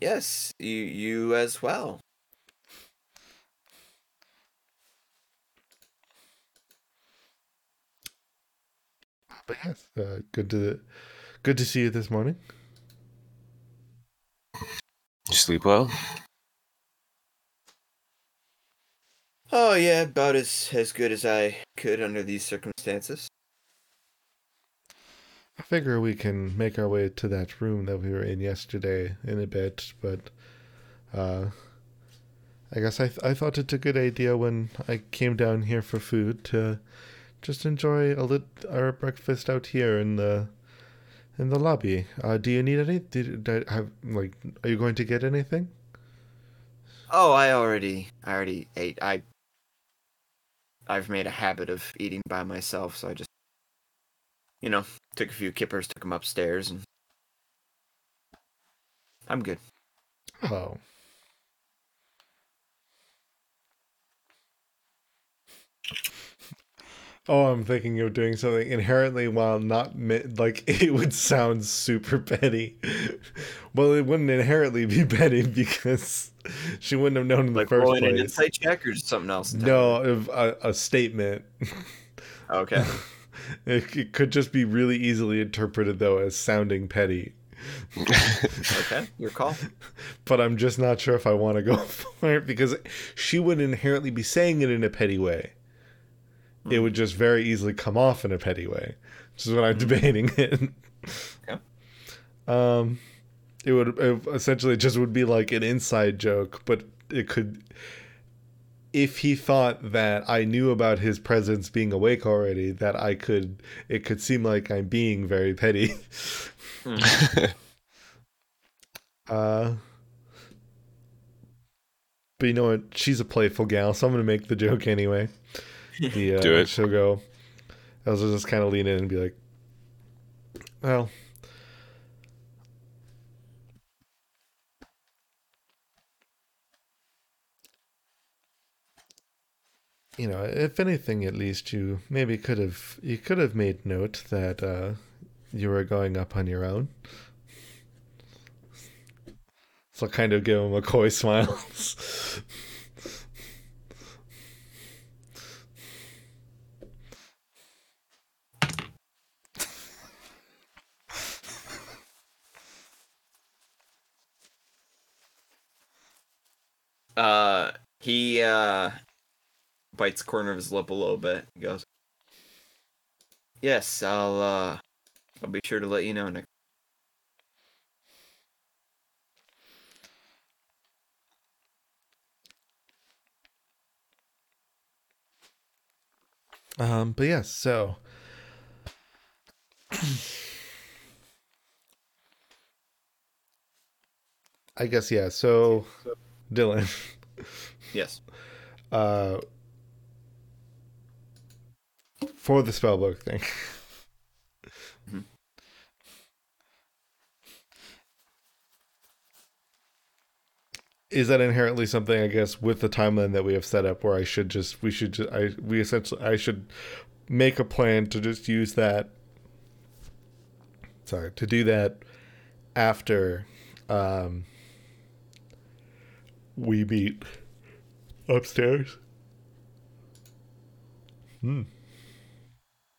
Yes, you you as well. But yes, uh, good to good to see you this morning. You sleep well? Oh yeah, about as as good as I could under these circumstances. I figure we can make our way to that room that we were in yesterday in a bit, but uh, I guess I th- I thought it's a good idea when I came down here for food to just enjoy a lit our breakfast out here in the in the lobby. Uh, do you need any? Did, did I have like? Are you going to get anything? Oh, I already I already ate. I I've made a habit of eating by myself, so I just you know, took a few kippers, took them upstairs and I'm good. Oh. Oh, I'm thinking of doing something inherently while not like (laughs) it would sound super petty. well, it wouldn't inherently be (laughs) petty because she wouldn't have known in the Like first rolling an place. insight check or something else? No, a, uh, a statement. Okay. (laughs) It, it could just be really easily interpreted though as sounding petty. Okay. Your call. but I'm just not sure if I want to go for it because she would inherently be saying it in a petty way. It would just very easily come off in a petty way, which is what I'm debating (laughs) it. Okay. Um, it would it essentially just would be like an inside joke, but it could. If he thought that I knew about his presence being awake already, that I could, it could seem like I'm being very petty. (laughs) Uh, but you know what? She's a playful gal, so I'm gonna make the joke anyway. The, (laughs) uh, Do it. She'll go. I'll just kind of lean in and be like, "Well, you know, if anything, at least you maybe could have you could have made note that uh, you were going up on your own." So I'll kind of give him a coy (laughs) smile. Uh, he uh bites the corner of his lip a little bit. He goes, "Yes, I'll uh, I'll be sure to let you know next." Um, but yes, so (clears throat) I guess yeah. So, Dylan, Yes. uh, for the spellbook thing. Mhm. Is that inherently something I guess with the timeline that we have set up where I should just we should just I we essentially I should make a plan to just use that sorry to do that after um we meet upstairs. Hmm.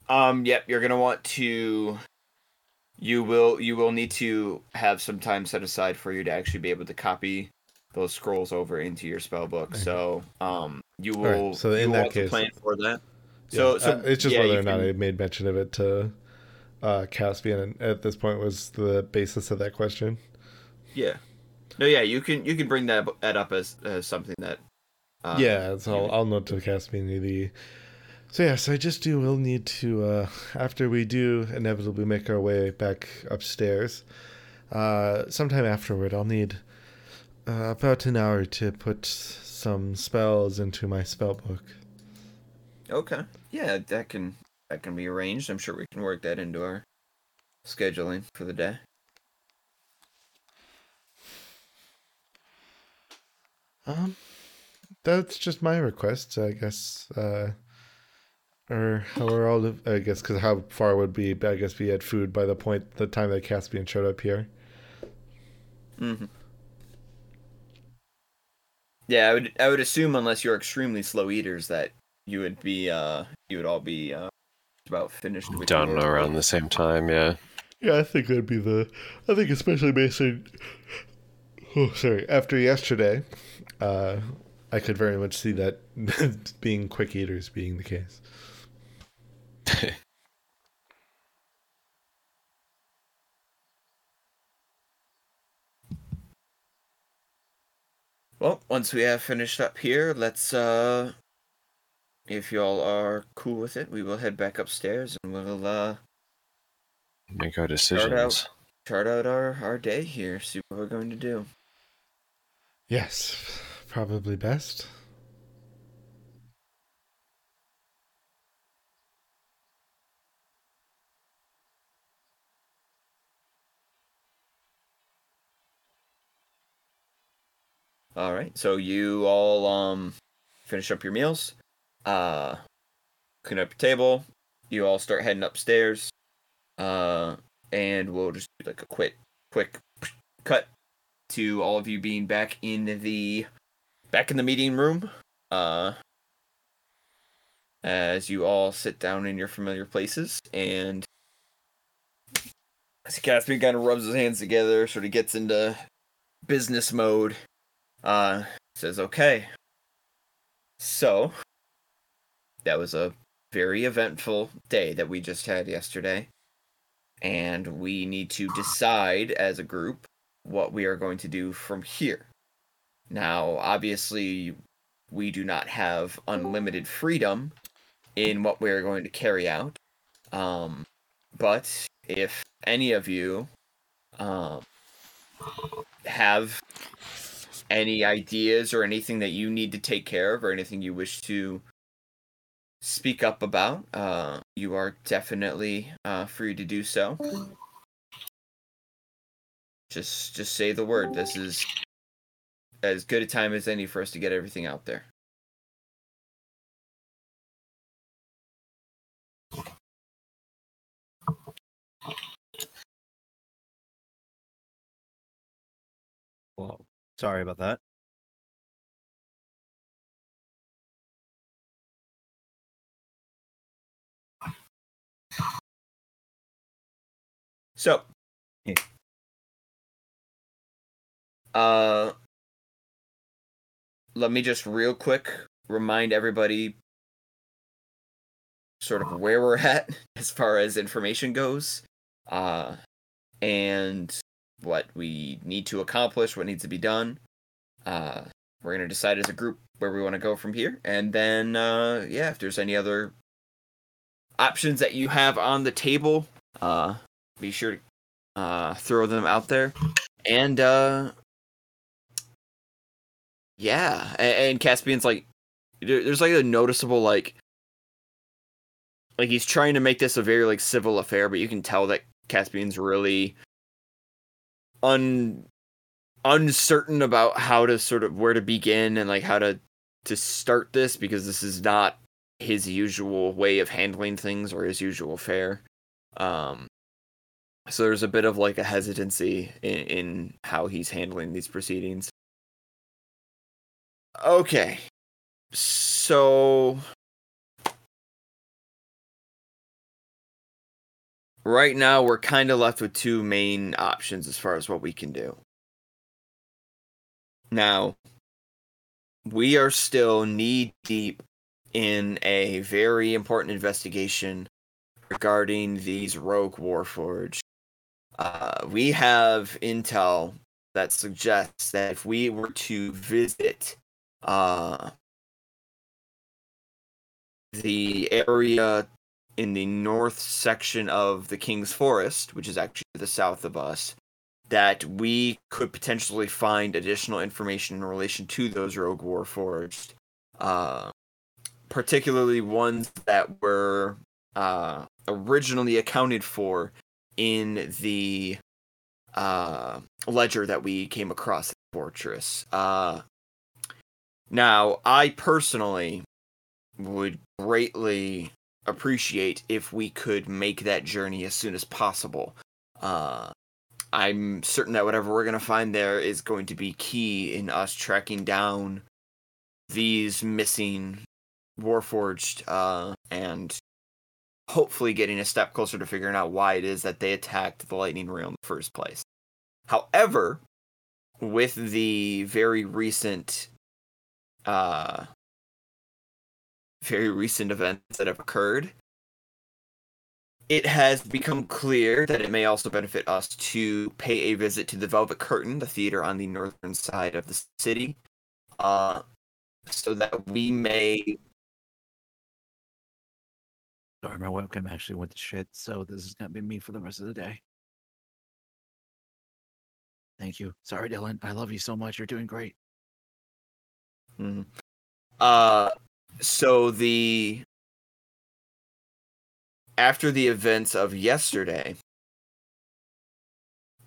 Um. Yep. You're gonna want to. You will. You will need to have some time set aside for you to actually be able to copy those scrolls over into your spell book. So, um, you right, will. so in will that case- plan for that. So, So, so uh, it's just yeah, whether or not can- I made mention of it to uh, Caspian, and at this point was the basis of that question. Yeah. No. Yeah. You can. You can bring that that up as, as something that. Uh, yeah, so I'll, I'll note to Caspian the. So yes, I just do We'll need to uh, after we do inevitably make our way back upstairs. Uh, sometime afterward, I'll need uh, about an hour to put some spells into my spell book. Okay. Yeah. That can. That can be arranged. I'm sure we can work that into our scheduling for the day. Um, that's just my request, I guess. Uh, or how are all of, I guess, because how far would be, I guess, we had food by the point, the time that Caspian showed up here. hmm Yeah, I would I would assume unless you're extremely slow eaters that you would be uh you would all be uh about finished with Done your- around the same time, yeah. Yeah, I think that'd be the, I think especially based on, oh, sorry, after yesterday, uh, I could very much see that (laughs) being quick eaters being the case. (laughs) Well, once we have finished up here, let's uh if y'all are cool with it, we will head back upstairs and we'll uh Make our out. decisions. chart out our our day here, see what we're going to do. Yes, probably best. All right. So you all um finish up your meals. Uh clean up your table. You all start heading upstairs. Uh and we'll just do like a quick quick cut to all of you being back in the back in the meeting room. Uh as you all sit down in your familiar places and as Caspian kind of rubs his hands together, sort of gets into business mode uh says okay so that was a very eventful day that we just had yesterday and we need to decide as a group what we are going to do from here now obviously we do not have unlimited freedom in what we are going to carry out um but if any of you um have any ideas or anything that you need to take care of or anything you wish to speak up about, uh, you are definitely uh, free to do so. Just just say the word. This is as good a time as any for us to get everything out there. Well, sorry about that. So, uh, let me just real quick remind everybody sort of where we're (laughs) at as far as information goes, uh, and what we need to accomplish, what needs to be done. Uh, we're gonna decide as a group where we want to go from here, and then uh, yeah, if there's any other options that you have on the table, uh, be sure to uh, throw them out there. And uh, yeah, and, and Caspian's like, there's like a noticeable like, like he's trying to make this a very like civil affair, but you can tell that Caspian's really un uncertain about how to sort of where to begin and like how to to start this because this is not his usual way of handling things or his usual fare. Um, so there's a bit of like a hesitancy in, in how he's handling these proceedings. Okay, so right now we're kind of left with two main options as far as what we can do. Now, we are still knee deep in a very important investigation regarding these rogue warforged. Uh, we have intel that suggests that if we were to visit uh, the area in the north section of the King's Forest, which is actually the south of us, that we could potentially find additional information in relation to those rogue warforged. Uh, particularly ones that were uh, originally accounted for in the uh, ledger that we came across at the fortress. Uh, now, I personally would greatly appreciate if we could make that journey as soon as possible. Uh, I'm certain that whatever we're going to find there is going to be key in us tracking down these missing Warforged uh, and hopefully getting a step closer to figuring out why it is that they attacked the Lightning Rail in the first place. However, with the very recent, uh, very recent events that have occurred, it has become clear that it may also benefit us to pay a visit to the Velvet Curtain, the theater on the northern side of the city, uh, so that we may Sorry, my webcam actually went to shit, so this is gonna be me for the rest of the day. Thank you. Sorry, Dylan. I love you so much. You're doing great. Mhm. Uh, so the after the events of yesterday,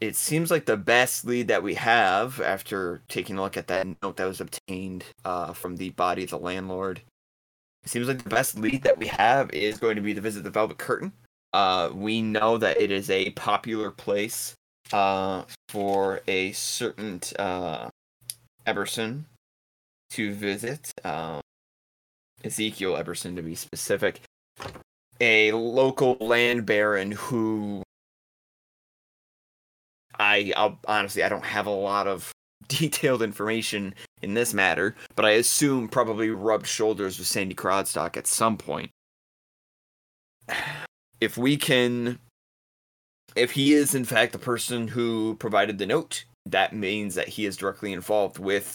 it seems like the best lead that we have after taking a look at that note that was obtained uh, from the body of the landlord. It seems like the best lead that we have is going to be to visit the Velvet Curtain. Uh, we know that it is a popular place uh, for a certain uh, Eberson to visit. Um, Ezekiel Eberson, to be specific, a local land baron who I I'll, honestly I don't have a lot of (laughs) detailed information in this matter, but I assume probably rubbed shoulders with Sandy Crodstock at some point. (sighs) If we can, if he is in fact the person who provided the note, that means that he is directly involved with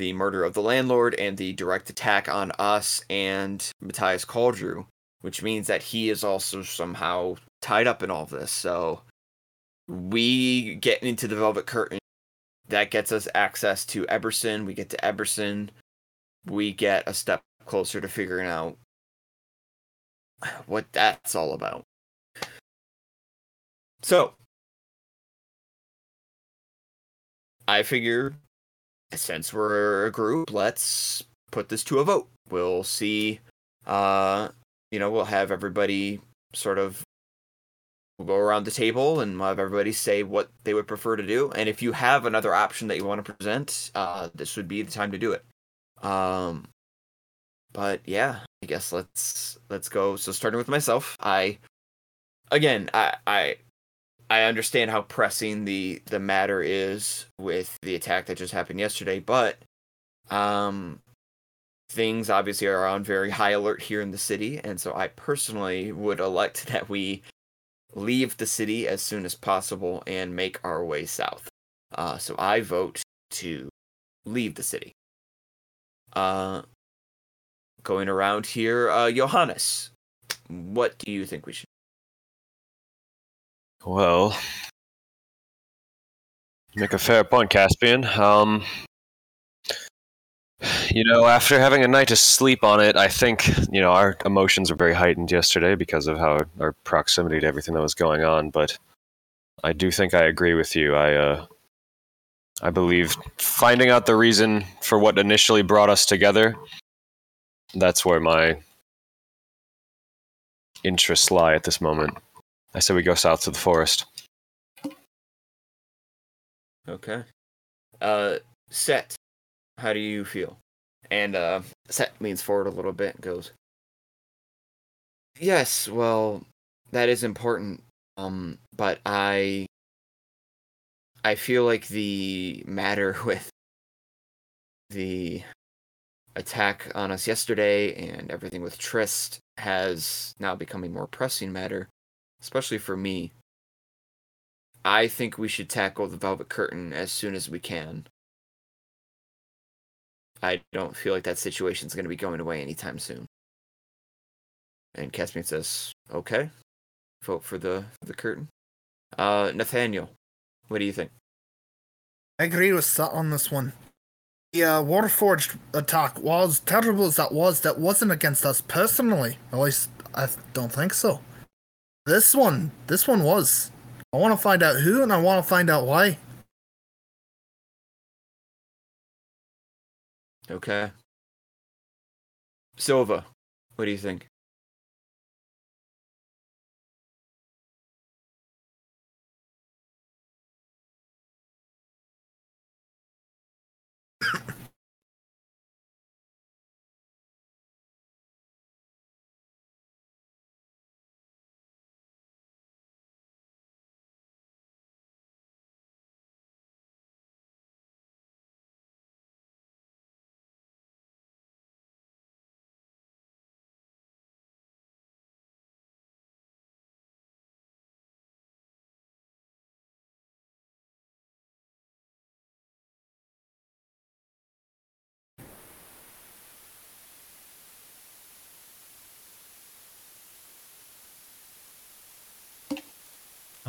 the murder of the landlord and the direct attack on us and Matthias Caldrew, which means that he is also somehow tied up in all of this. So we get into the Velvet Curtain. That gets us access to Eberson. We get to Eberson. We get a step closer to figuring out what that's all about. So, I figure since we're a group, let's put this to a vote. We'll see. Uh, you know, we'll have everybody sort of go around the table and we'll have everybody say what they would prefer to do. And if you have another option that you want to present, uh, this would be the time to do it. Um, but yeah, I guess let's let's go. So starting with myself, I again, I I I understand how pressing the the matter is with the attack that just happened yesterday, but um things obviously are on very high alert here in the city, and so I personally would elect (laughs) that we leave the city as soon as possible and make our way south. Uh, so I vote to leave the city. Uh, going around here, uh, Johannes, what do you think we should? Well, make a fair point, Caspian. Um, you know, after having a night to sleep on it, I think you know our emotions were very heightened yesterday because of how our proximity to everything that was going on. But I do think I agree with you. I uh, I believe finding out the reason for what initially brought us together. That's where my interests lie at this moment. I say we go south to the forest. Okay. Uh, Set, how do you feel? And uh, Set leans forward a little bit and goes, Yes, well, that is important. Um, but I, I feel like the matter (laughs) with the attack on us yesterday and everything with Trist has now become a more pressing matter, especially for me. I think we should tackle the Velvet Curtain as soon as we can. I don't feel like that situation's going to be going away anytime soon. And Caspian says, "Okay, vote for the the curtain." Uh, Nathaniel, what do you think? I agree with Set on this one. The uh, Warforged attack was terrible as that was. That wasn't against us personally. At least I don't think so. This one, this one was. I want to find out who and I want to find out why. Okay. Silva, what do you think?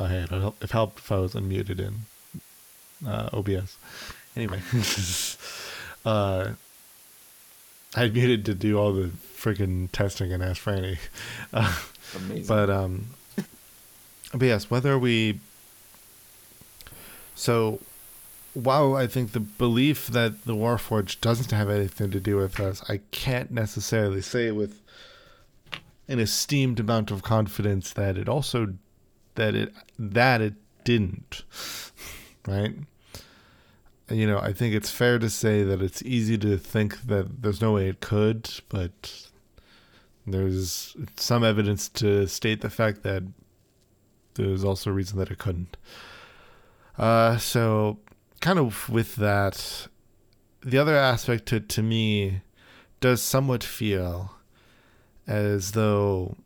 Oh, hey, it helped, it helped if I was unmuted in uh, OBS. Anyway, (laughs) uh, I muted to do all the freaking testing and ask Franny. (laughs) Uh, Amazing. but um, but yes, whether we. So, while I think the belief that the Warforged doesn't have anything to do with us, I can't necessarily say with an esteemed amount of confidence that it also that it that it didn't right? You know i think it's fair to say that it's easy to think that there's no way it could but there's some evidence to state the fact that there's also a reason that it couldn't. Uh so kind of with that the other aspect to to me does somewhat feel as though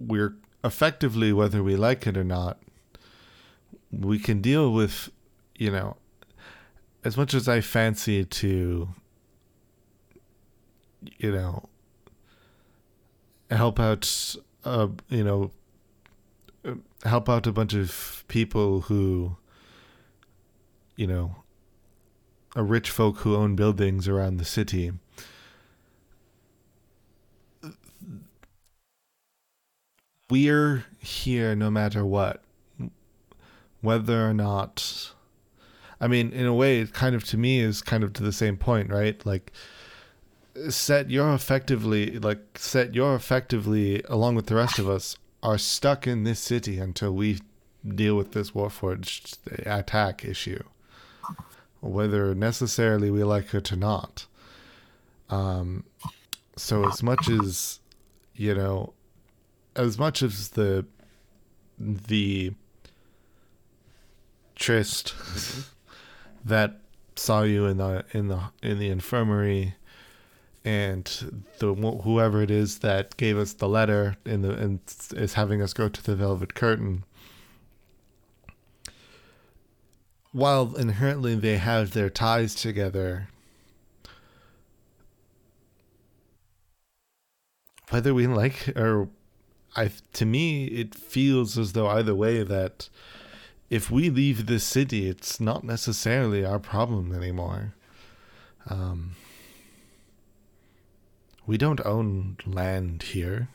we're effectively, whether we like it or not, we can deal with, you know, as much as I fancy to, you know, help out, uh, you know, help out a bunch of people who, you know, are rich folk who own buildings around the city. We're here no matter what whether or not i mean in a way it kind of to me is kind of to the same point right? Like set you're effectively like set you're effectively along with the rest of us are stuck in this city until we deal with this warforged attack issue whether necessarily we like it or not. Um so as much as you know as much as the the Trist (laughs) that saw you in the in the in the infirmary and the whoever it is that gave us the letter in the and is having us go to the velvet curtain while inherently they have their ties together whether we like or I to me it feels as though either way that if we leave this city, it's not necessarily our problem anymore. Um, we don't own land here.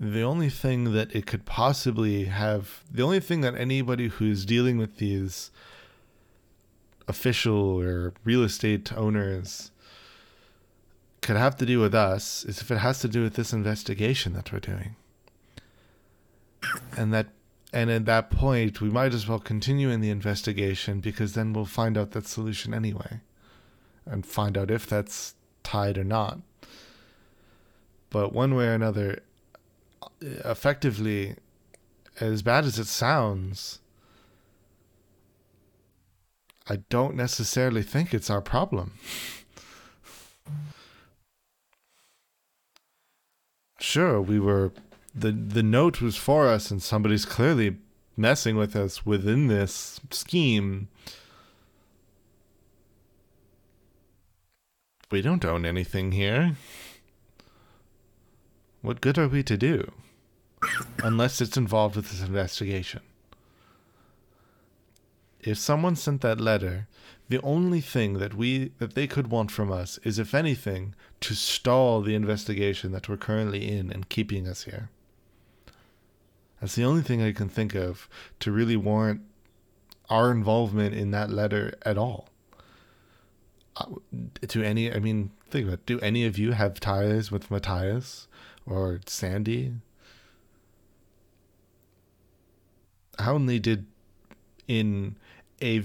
The only thing that it could possibly have, the only thing that anybody who's dealing with these official or real estate owners could have to do with us is if it has to do with this investigation that we're doing. And that and at that point we might as well continue in the investigation because then we'll find out that solution anyway and find out if that's tied or not. But one way or another effectively as bad as it sounds I don't necessarily think it's our problem. (laughs) sure, we were the the note was for us and somebody's clearly messing with us within this scheme. We don't own anything here. What good are we to do? Unless it's involved with this investigation if someone sent that letter, the only thing that we that they could want from us is if anything to stall the investigation that we're currently in and keeping us here. That's the only thing I can think of to really warrant our involvement in that letter at all. Uh, to any, I mean, think about it. Do any of you have ties with Matthias or Sandy? How only did in a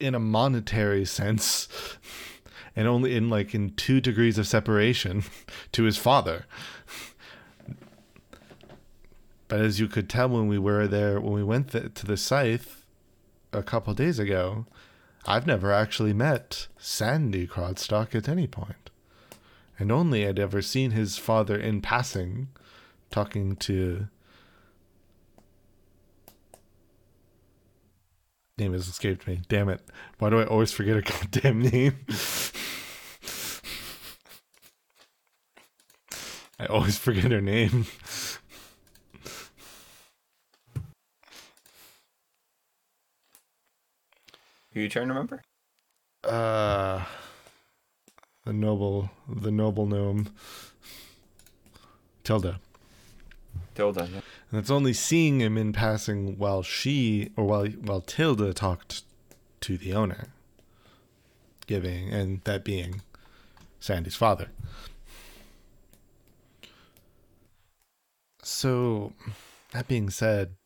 in a monetary sense and only in like in two degrees of separation (laughs) to his father. But as you could tell when we were there when we went th- to the scythe a couple days ago i've never actually met sandy Crodstock at any point. And only had ever seen his father in passing talking to name has escaped me. Damn it. Why do I always forget a (laughs) goddamn name? I always forget her name. Who you trying to remember? Uh the noble the noble gnome. Tilda. Tilda. Yeah. And it's only seeing him in passing while she or while while Tilda talked to the owner. Giving and that being Sandy's father. So that being said,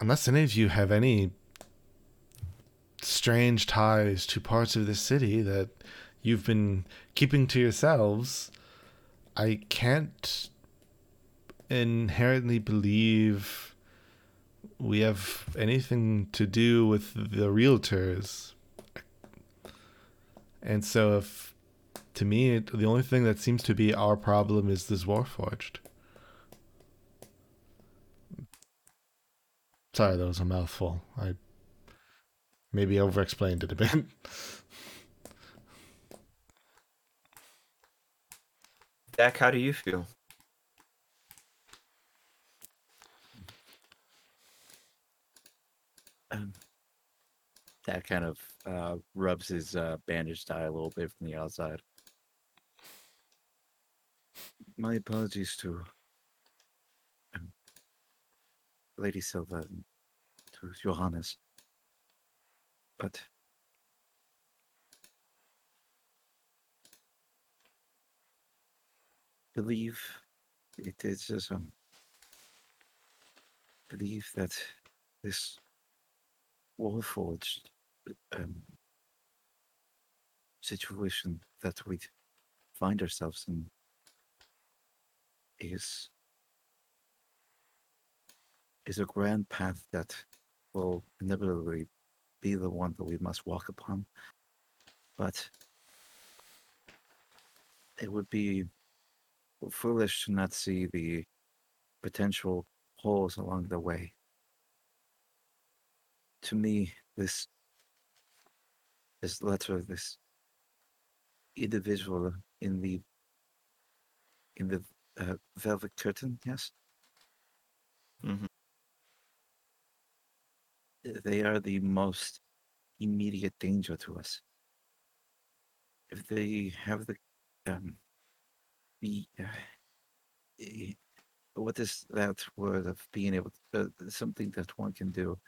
unless any of you have any strange ties to parts of this city that you've been keeping to yourselves, I can't inherently believe we have anything to do with the realtors. And so if to me the only thing that seems to be our problem is this Warforged. Sorry, that was a mouthful. I maybe over explained it a bit. Dak, how do you feel? (clears throat) That kind of uh, rubs his uh, bandaged eye a little bit from the outside. My apologies to um, Lady Silva and to Johannes. But believe it is um believe that this Warforged um, situation that we find ourselves in is is a grand path that will inevitably be the one that we must walk upon. But it would be foolish to not see the potential holes along the way to me this this letter of this individual in the in the uh, velvet curtain yes Mhm. they are the most immediate danger to us. If they have the um the uh, eh, what is that word of being able to, uh, something that one can do?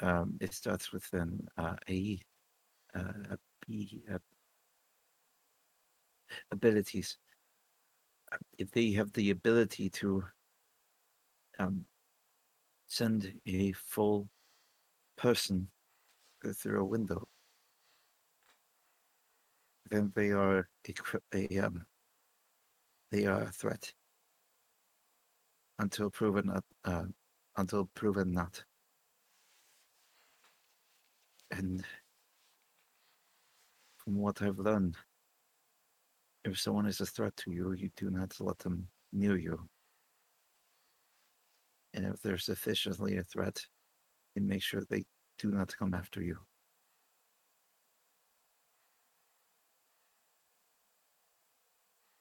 Um, it starts with an uh, a uh, a b uh, abilities. Uh, If they have the ability to um, send a full person through a window, then they are a, a um, they are a threat until proven uh, until proven not. And from what I've learned, if someone is a threat to you, you do not let them near you. And if they're sufficiently a threat, you make sure they do not come after you.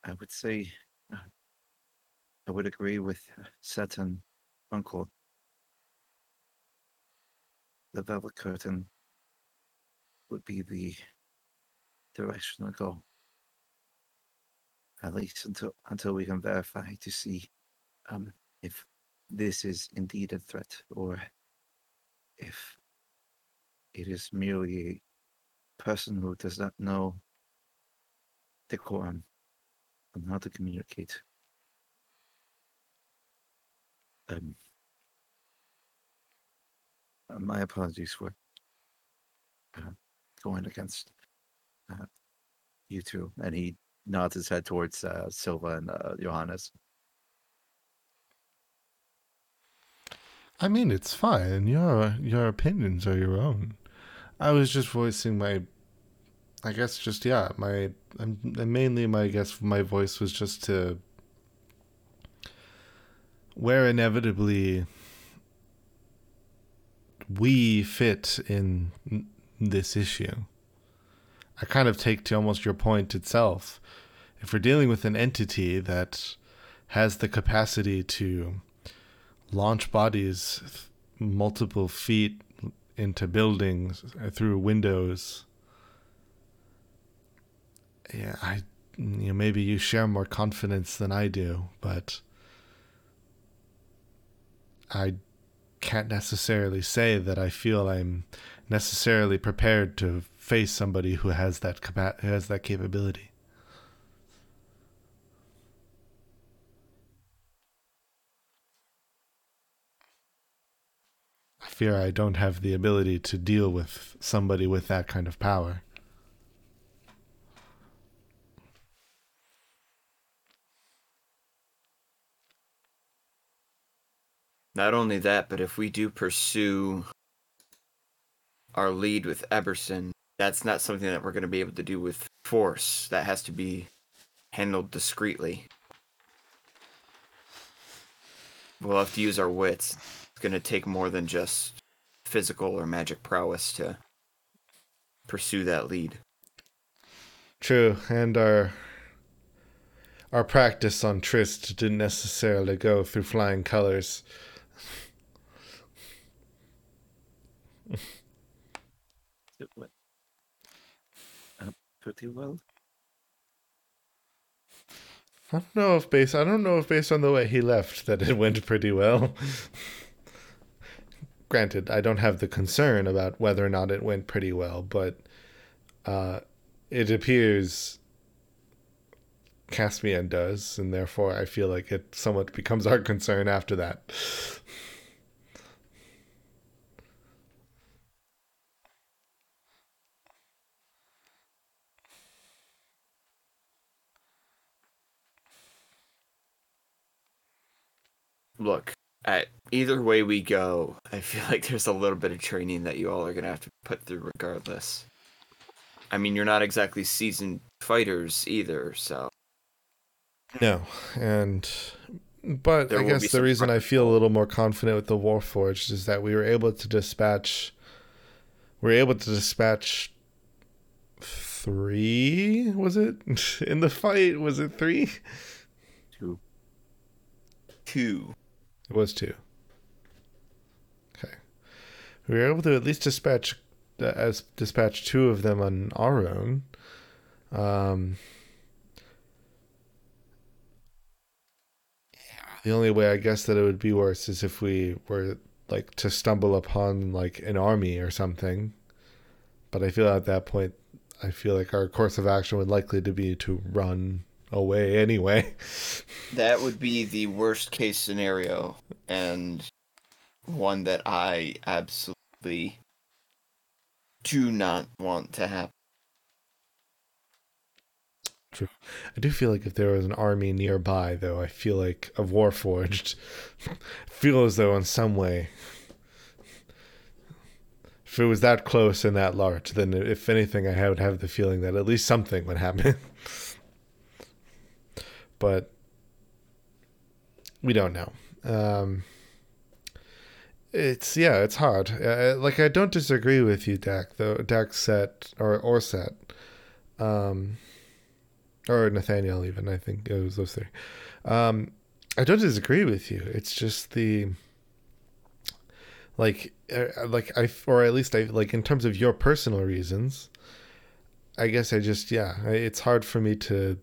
I would say uh, I would agree with Satan uncle. The velvet curtain would be the direction to go. At least until until we can verify to see um, if this is indeed a threat or if it is merely a person who does not know the decorum and how to communicate. Um, uh, my apologies for going against uh, you two. And he nods his head towards uh, Silva and uh, Johannes. I mean, it's fine. Your your opinions are your own. I was just voicing my, I guess, just yeah, my. Mainly my I guess my voice was just to where inevitably we fit in this issue. I kind of take to almost your point itself. If we're dealing with an entity that has the capacity to launch bodies multiple feet into buildings uh, through windows. Yeah, I you know maybe you share more confidence than I do, but I can't necessarily say that I feel I'm necessarily prepared to face somebody who has that capa- who has that capability. I fear I don't have the ability to deal with somebody with that kind of power. Not only that, but if we do pursue our lead with Eberson, that's not something that we're going to be able to do with force. That has to be handled discreetly. We'll have to use our wits. It's going to take more than just physical or magic prowess to pursue that lead. True, and our our practice on Trist didn't necessarily go through flying colors. (laughs) It went uh, pretty well. I don't know if based I don't know if based on the way he left that it went pretty well. Granted, I don't have the concern about whether or not it went pretty well, but uh, it appears Caspian does, and therefore I feel like it somewhat becomes our concern after that. Look, at either way we go, I feel like there's a little bit of training that you all are going to have to put through regardless. I mean, you're not exactly seasoned fighters either, so No, and but There I guess the reason I feel a little more confident with the Warforged is that we were able to dispatch. We were able to dispatch three. Was it (laughs) in the fight? Was it three? Two. two. It was two. Okay. we were able to at least dispatch uh, as dispatch two of them on our own. Um, the only way I guess that it would be worse is if we were like to stumble upon like an army or something. But I feel at that point, I feel like our course of action would likely to be to run away anyway. (laughs) That would be the worst case scenario, and one that I absolutely do not want to happen. True. I do feel like if there was an army nearby, though, I feel like of Warforged, (laughs) feel as though in some way, if it was that close and that large, then if anything, I would have the feeling that at least something would happen. (laughs) but we don't know. Um, it's yeah, it's hard. Uh, like I don't disagree with you, Dak. Though Dak set or or set. Um, or Nathaniel even I think it was those three. Um, I don't disagree with you. It's just the like uh, like I or at least I like in terms of your personal reasons. I guess I just yeah, it's hard for me to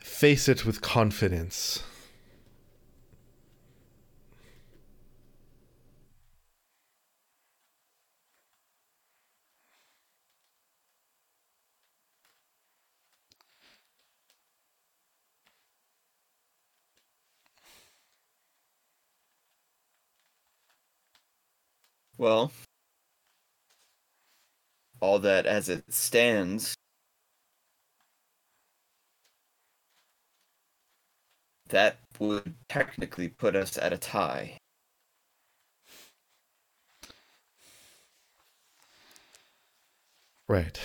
face it with confidence. Well, all that as it stands, that would technically put us at a tie. Right.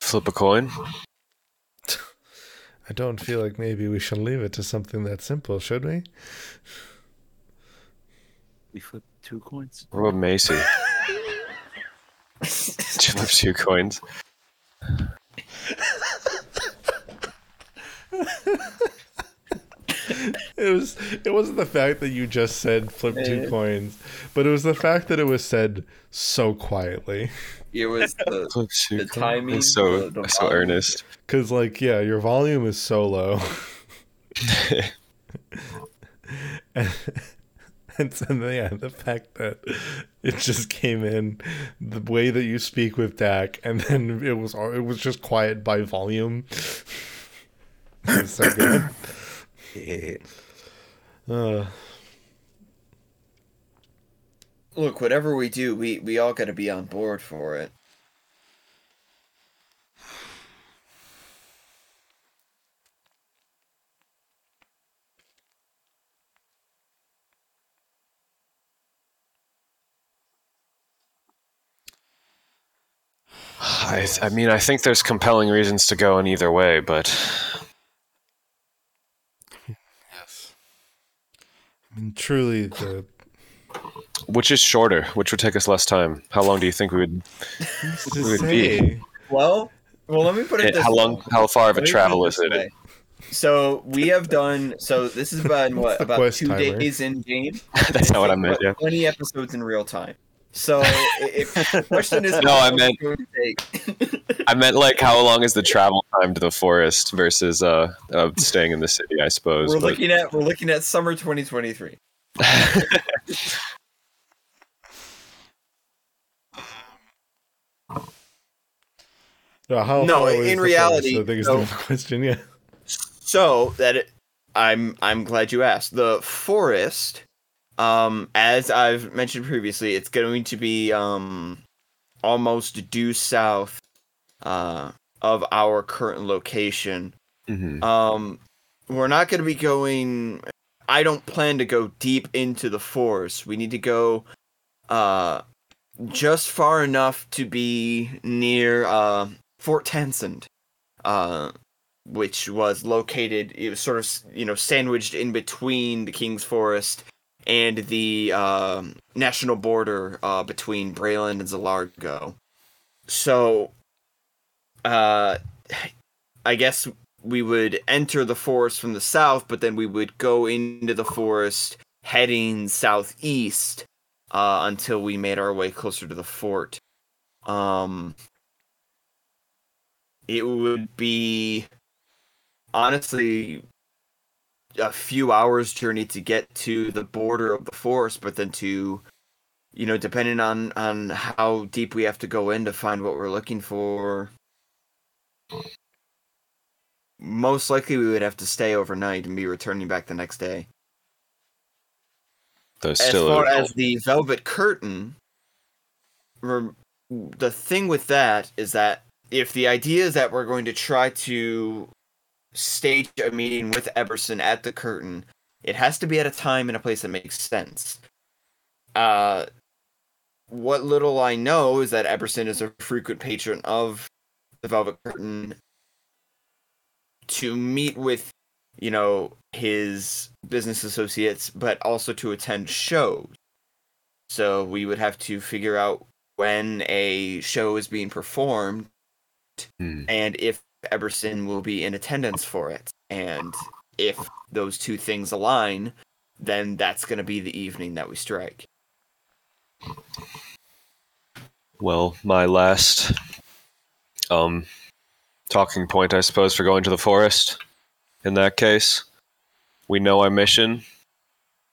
Flip a coin. (laughs) I don't feel like maybe we should leave it to something that simple, should we? We flip two coins. What about Macy? (laughs) Flip two coins. (laughs) (laughs) It was it wasn't the fact that you just said flip two coins, but it was the fact that it was said so quietly. It was (laughs) the The timing, It's so the- the so volume. earnest. Cause like yeah, your volume is so low. (laughs) and, and so yeah, the fact that it just came in the way that you speak with Dak, and then it was it was just quiet by volume. It's so good. (laughs) Yeah. Uh, look. Whatever we do, we we all got to be on board for it. I, I mean, I think there's compelling reasons to go in either way, but I mean, truly, the which is shorter? Which would take us less time? How long do you think we would? to It would be- Well, well, let me put it eh, this how way. long? How far of a Let me put travel is it? way. So we have done. So this has been (laughs) what about two timer? days in game. (laughs) That's not what I meant. What, Yeah. Twenty episodes in real time. So i- if (laughs) question is, No, I meant- it's going to take- (laughs) I meant like how long is the travel time to the forest versus uh, uh staying in the city? I suppose. we're but- looking at we're looking at summer 2023. no, (laughs) how No, far in is the reality. I think is so- the question. Yeah. So that it, I'm I'm glad you asked. The forest, um, as I've mentioned previously, it's going to be um almost due south, uh, of our current location. Mhm. Um, we're not going to be going. I don't plan to go deep into the forest. We need to go, uh, just far enough to be near uh Fort Townsend, uh, which was located. It was sort of you know sandwiched in between the King's Forest and the um, national border uh, between Breland and Zilargo. So, uh, I guess we would enter the forest from the south, but then we would go into the forest heading southeast uh, until we made our way closer to the fort. Um, it would be honestly a few hours journey to get to the border of the forest, but then to you know, depending on on how deep we have to go in to find what we're looking for, most likely we would have to stay overnight and be returning back the next day. There's As far a, as the velvet curtain, rem- the thing with that is that if the idea is that we're going to try to stage a meeting with Eberson at the curtain, it has to be at a time and a place that makes sense. Uh, what little I know is that Eberson is a frequent patron of the Velvet Curtain to meet with, you know, his business associates, but also to attend shows. So we would have to figure out when a show is being performed Hmm. and if Eberson will be in attendance for it. And if those two things align, then that's going to be the evening that we strike. well, my last um talking point, I suppose, for going to the forest. In that case, we know our mission.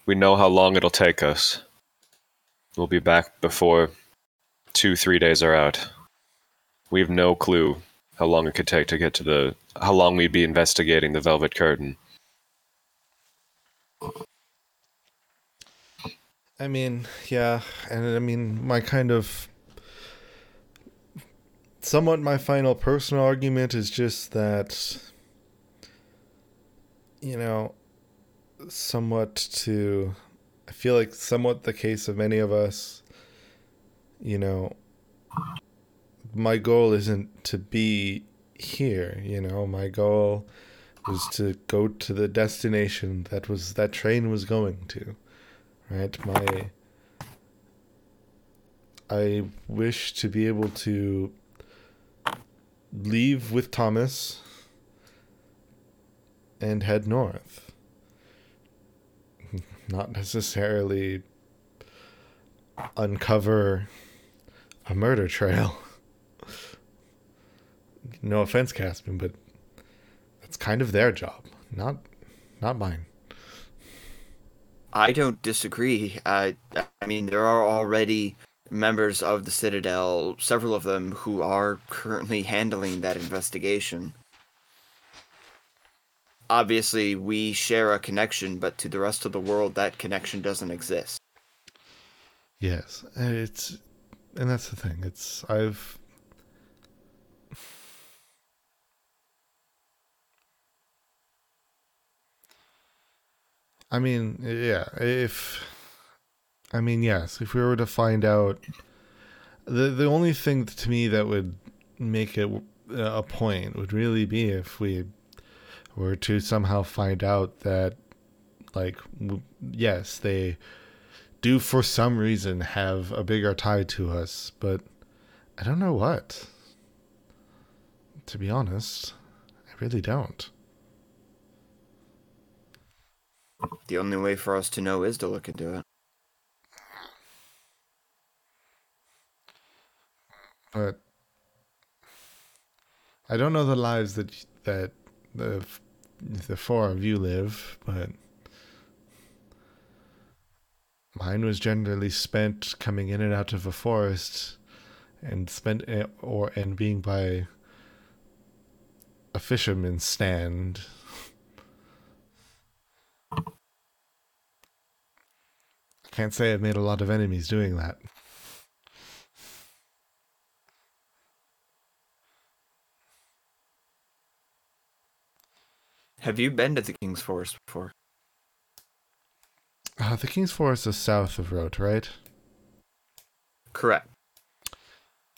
We know how long it'll take us. We'll be back before two, three days are out. We have no clue how long it could take to get to the how long we'd be investigating the Velvet Curtain. I mean, yeah, and I mean, my kind of somewhat my final personal argument is just that you know, somewhat to I feel like somewhat the case of many of us, you know, my goal isn't to be here, you know, my goal was to go to the destination that was that train was going to right? My i wish to be able to leave with thomas and head north. (laughs) Not necessarily uncover a murder trail no offense caspian but that's kind of their job not not mine I don't disagree. I, I mean, there are already members of the Citadel, several of them, who are currently handling that investigation. Obviously, we share a connection, but to the rest of the world, that connection doesn't exist. Yes, and it's and that's the thing. It's I've I mean, yeah, if I mean, yes, if we were to find out the the only thing to me that would make it a point would really be if we were to somehow find out that like yes, they do for some reason have a bigger tie to us, but I don't know what. To be honest, I really don't. The only way for us to know is to look into it. But I don't know the lives that that the the four of you live, but mine was generally spent coming in and out of a forest and spent eh, or and being by a fisherman's stand. Can't say I've made a lot of enemies doing that. Have you been to the King's Forest before? Uh, the King's Forest is south of Wroat, right? Correct.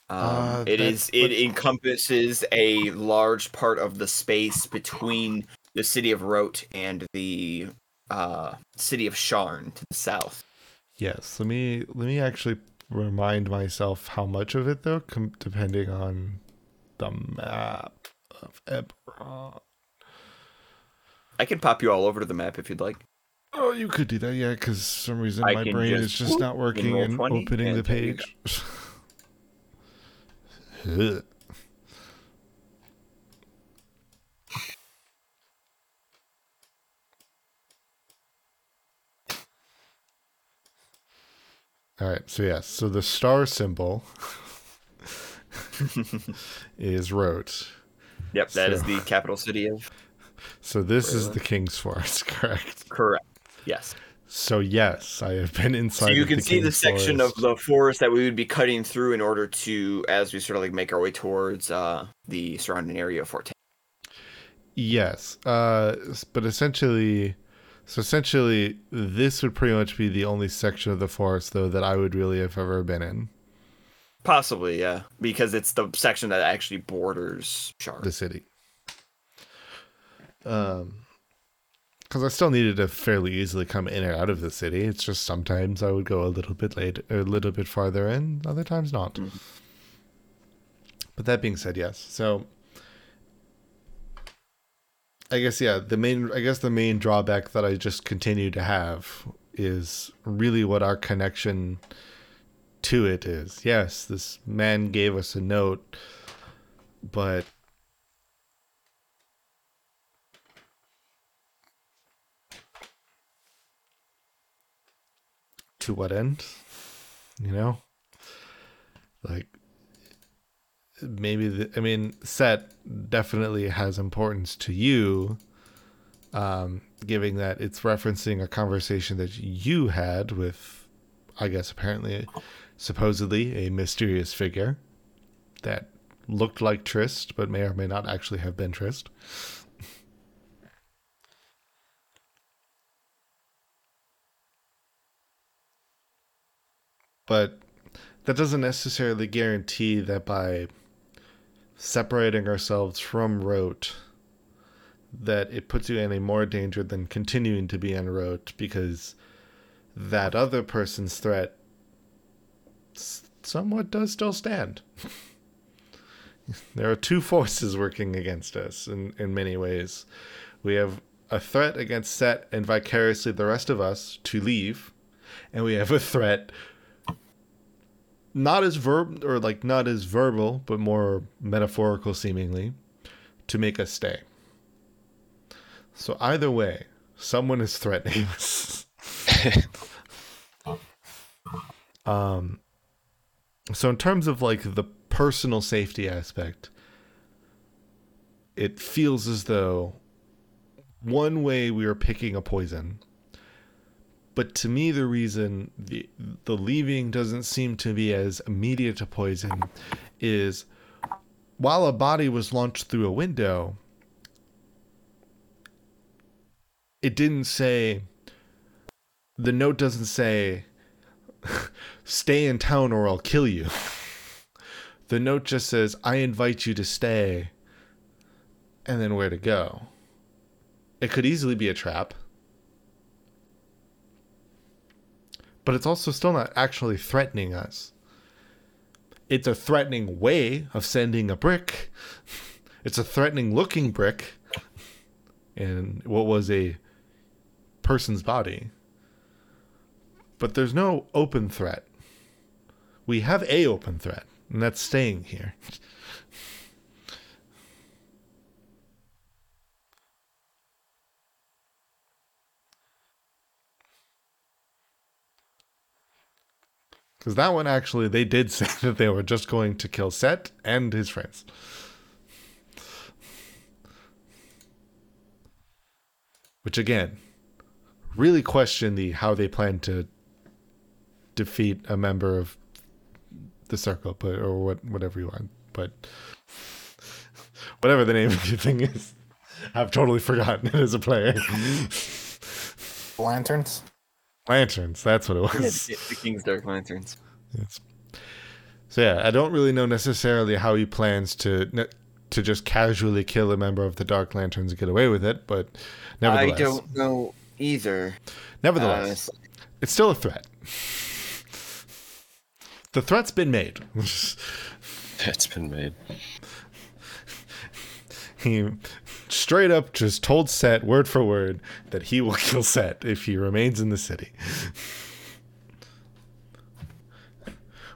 Um, Uh, it that- is. It but- encompasses a large part of the space between the city of Wroat and the uh, city of Sharn to the south. Yes. Let me let me actually remind myself how much of it though, com- depending on the map of Eberron. I can pop you all over to the map if you'd like. Oh, you could do that, yeah, because some reason I my brain just is just whoop not working and opening the page. (laughs) (laughs) All right, so yes, so the star symbol (laughs) is Wroat. Yep, that is So- the capital city of. So this is the King's Forest, (laughs) correct? Correct. Yes. So yes, I have been inside. So you can the see the section Forest. of the forest that we would be cutting through in order to, as we sort of like make our way towards uh, the surrounding area of Fort. Yes, uh, but essentially, so essentially, this would pretty much be the only section of the forest, though, that I would really have ever been in Possibly, yeah, because it's the section that actually borders Shard. the city. Um, because I still needed to fairly easily come in or out of the city. It's just sometimes I would go a little bit late, a little bit farther in, other times not. Mhm. But that being said, yes. So I guess yeah, the main I guess the main drawback that I just continue to have is really what our connection to it is. Yes, this man gave us a note, but to what end? You know? Like maybe the, I mean set definitely has importance to you um giving that it's referencing a conversation that you had with I guess apparently supposedly a mysterious figure that looked like Trist but may or may not actually have been Trist. but that doesn't necessarily guarantee that by separating ourselves from Wroat that it puts you in a more danger than continuing to be on Wroat because that other person's threat somewhat does still stand. (laughs) There are two forces working against us in, in many ways. We have a threat against set and vicariously the rest of us to leave and we have a threat not as verb or like not as verbal but more metaphorical seemingly to make us stay. So either way someone is threatening (laughs) us. Um so in terms of like the personal safety aspect it feels as though one way we are picking a poison but to me the reason the the leaving doesn't seem to be as immediate a poison is while a body was launched through a window it didn't say the note doesn't say (laughs) stay in town or I'll kill you. The note just says I invite you to stay and then where to go. It could easily be a trap but it's also still not actually threatening us. It's a threatening way of sending a brick. (laughs) It's a threatening looking brick in what was a person's body. But there's no open threat. We have a open threat, and that's staying here. (laughs) Because that one actually, they did (laughs) say that they were just going to kill Set and his friends. Which again, really question the how they plan to defeat a member of the circle, but or what whatever you want. But (laughs) whatever the name of the thing is, I've totally forgotten it as a player. Lanterns. Lanterns, that's what it (laughs) was. the, the King's Dark Lanterns. Yes. So yeah, I don't really know necessarily how he plans to to just casually kill a member of the Dark Lanterns and get away with it, but nevertheless, I don't know either. nevertheless, honestly. it's still a threat. The threat's been made. It's been made. he straight up just told Set word for word that he will (laughs) kill Set if he remains in the city.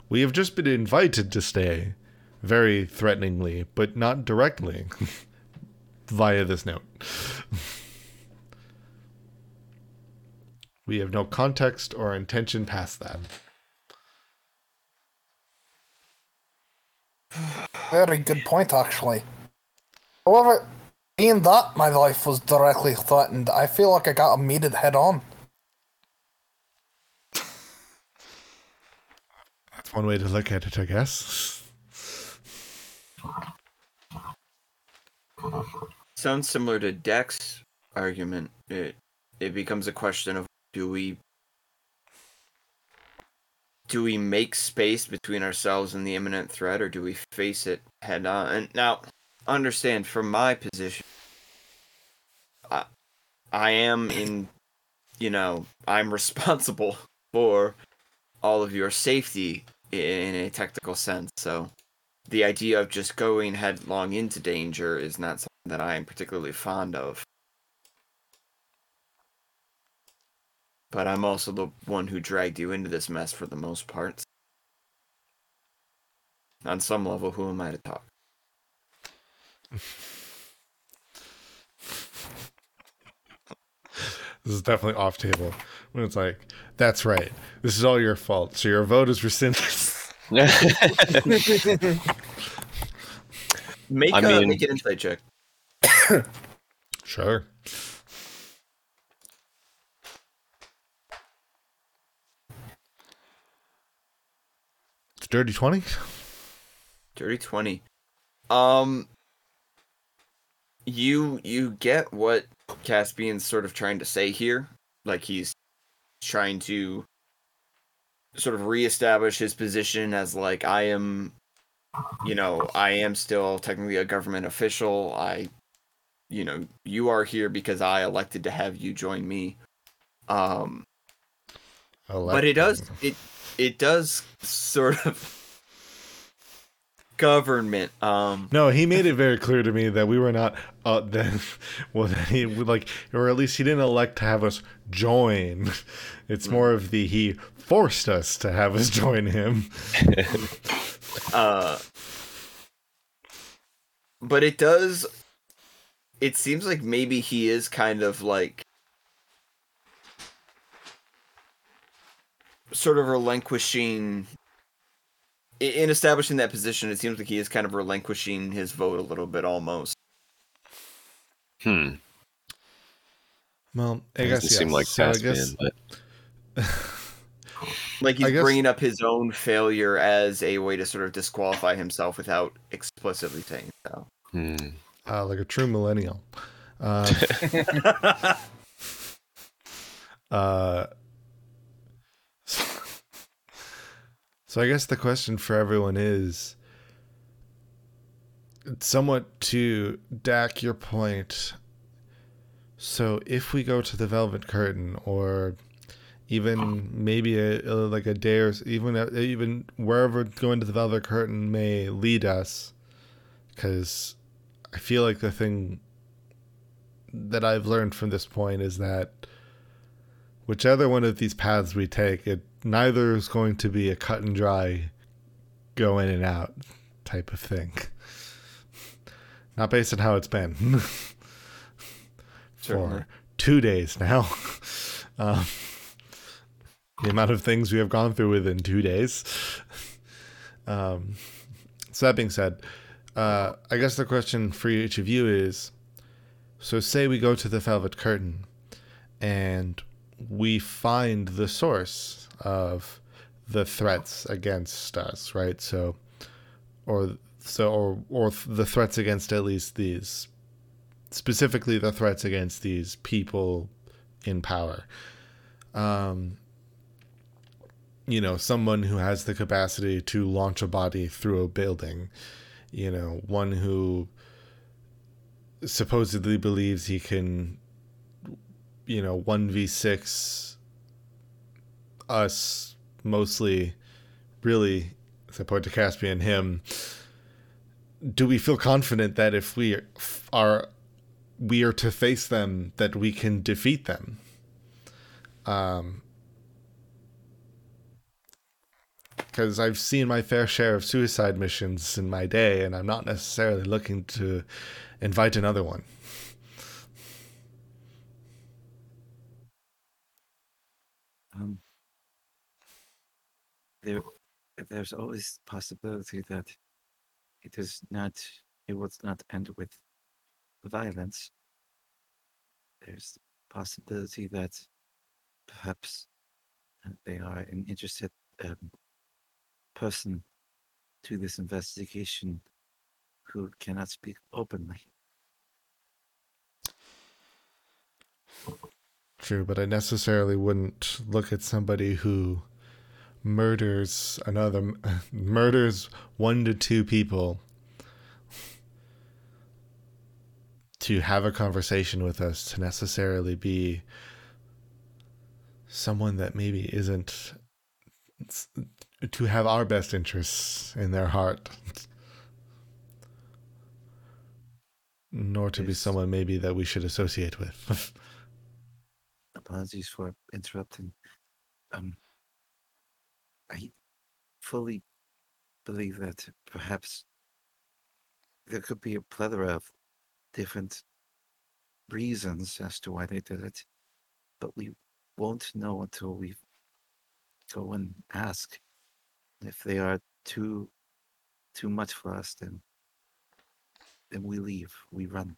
We have just been invited to stay, very threateningly, but not directly, (laughs) via this note. We have no context or intention past that. Very good point, actually. However, being that my life was directly threatened, I feel like I got to meet head on. That's one way to look at it, I guess. Sounds similar to Dex argument. It it becomes a question of do we do we make space between ourselves and the imminent threat or do we face it head on? And now understand from my position I I am in you know, I'm responsible (laughs) for all of your safety in a technical sense. So the idea of just going headlong into danger is not something that I am particularly fond of. But I'm also the one who dragged you into this mess for the most part. On some level, who am I to talk? This is definitely off table. When it's like, that's right. This is all your fault. So your vote is rescinded. (laughs) Make, I uh, mean- make an insight check. (coughs) sure. It's dirty 20? Dirty twenty. Um, you you get what Caspian's sort of trying to say here. Like he's trying to sort of reestablish his position as like I am, you know, I am still technically a government official. I, you know, you are here because I elected to have you join me. Um, but it does it it does sort of government um No, he made it very clear to me that we were not uh then (laughs) well that he would like or at least he didn't elect to have us join. (laughs) It's more of the he forced us to have us (laughs) join him. uh but it does it seems like maybe he is kind of like sort of relinquishing in establishing that position it seems like he is kind of relinquishing his vote a little bit almost hmm. Well, I Doesn't guess seem like so I Caspian, guess but (laughs) like I he's guess- bringing up his own failure as a way to sort of disqualify himself without explicitly saying so hmm. uh, like a true millennial. (laughs) Uh, (laughs) uh, so I guess the question for everyone is somewhat to Dak your point. So if we go to the Velvet Curtain, or even maybe a, a- like a day or even uh, even wherever going to the Velvet Curtain may lead us, because I feel like the thing that I've learned from this point is that whichever one of these paths we take, it neither is going to be a cut and dry, go in and out type of thing. Not based on how it's been (laughs) for two days now. (laughs) um, the amount of things we have gone through within two days. Um, so that being said, uh, I guess the question for each of you is: so say we go to the Velvet Curtain, and we find the source of the threats against us, right? So, or so, or or the threats against at least these, specifically the threats against these people in power. Um, you know, someone who has the capacity to launch a body through a building, you know, one who supposedly believes he can, you know, 1v6 us mostly, really, I point to Caspian, him. Do we feel confident that if we are we are to face them, that we can defeat them. Um, because I've seen my fair share of suicide missions in my day, and I'm not necessarily looking to invite another one. Um, there, there's always possibility that it is not, it will not end with violence. There's possibility that perhaps uh, they are an interested um, person to this investigation who cannot speak openly. True, but I necessarily wouldn't look at somebody who murders another, (laughs) murders one to two people to have a conversation with us to necessarily be someone that maybe isn't to have our best interests in their heart nor to be someone maybe that we should associate with (laughs) apologies for interrupting. Um, I fully believe that perhaps there could be a plethora of different reasons as to why they did it, but we won't know until we go and ask. If they are too too much for us, then then we leave. We run.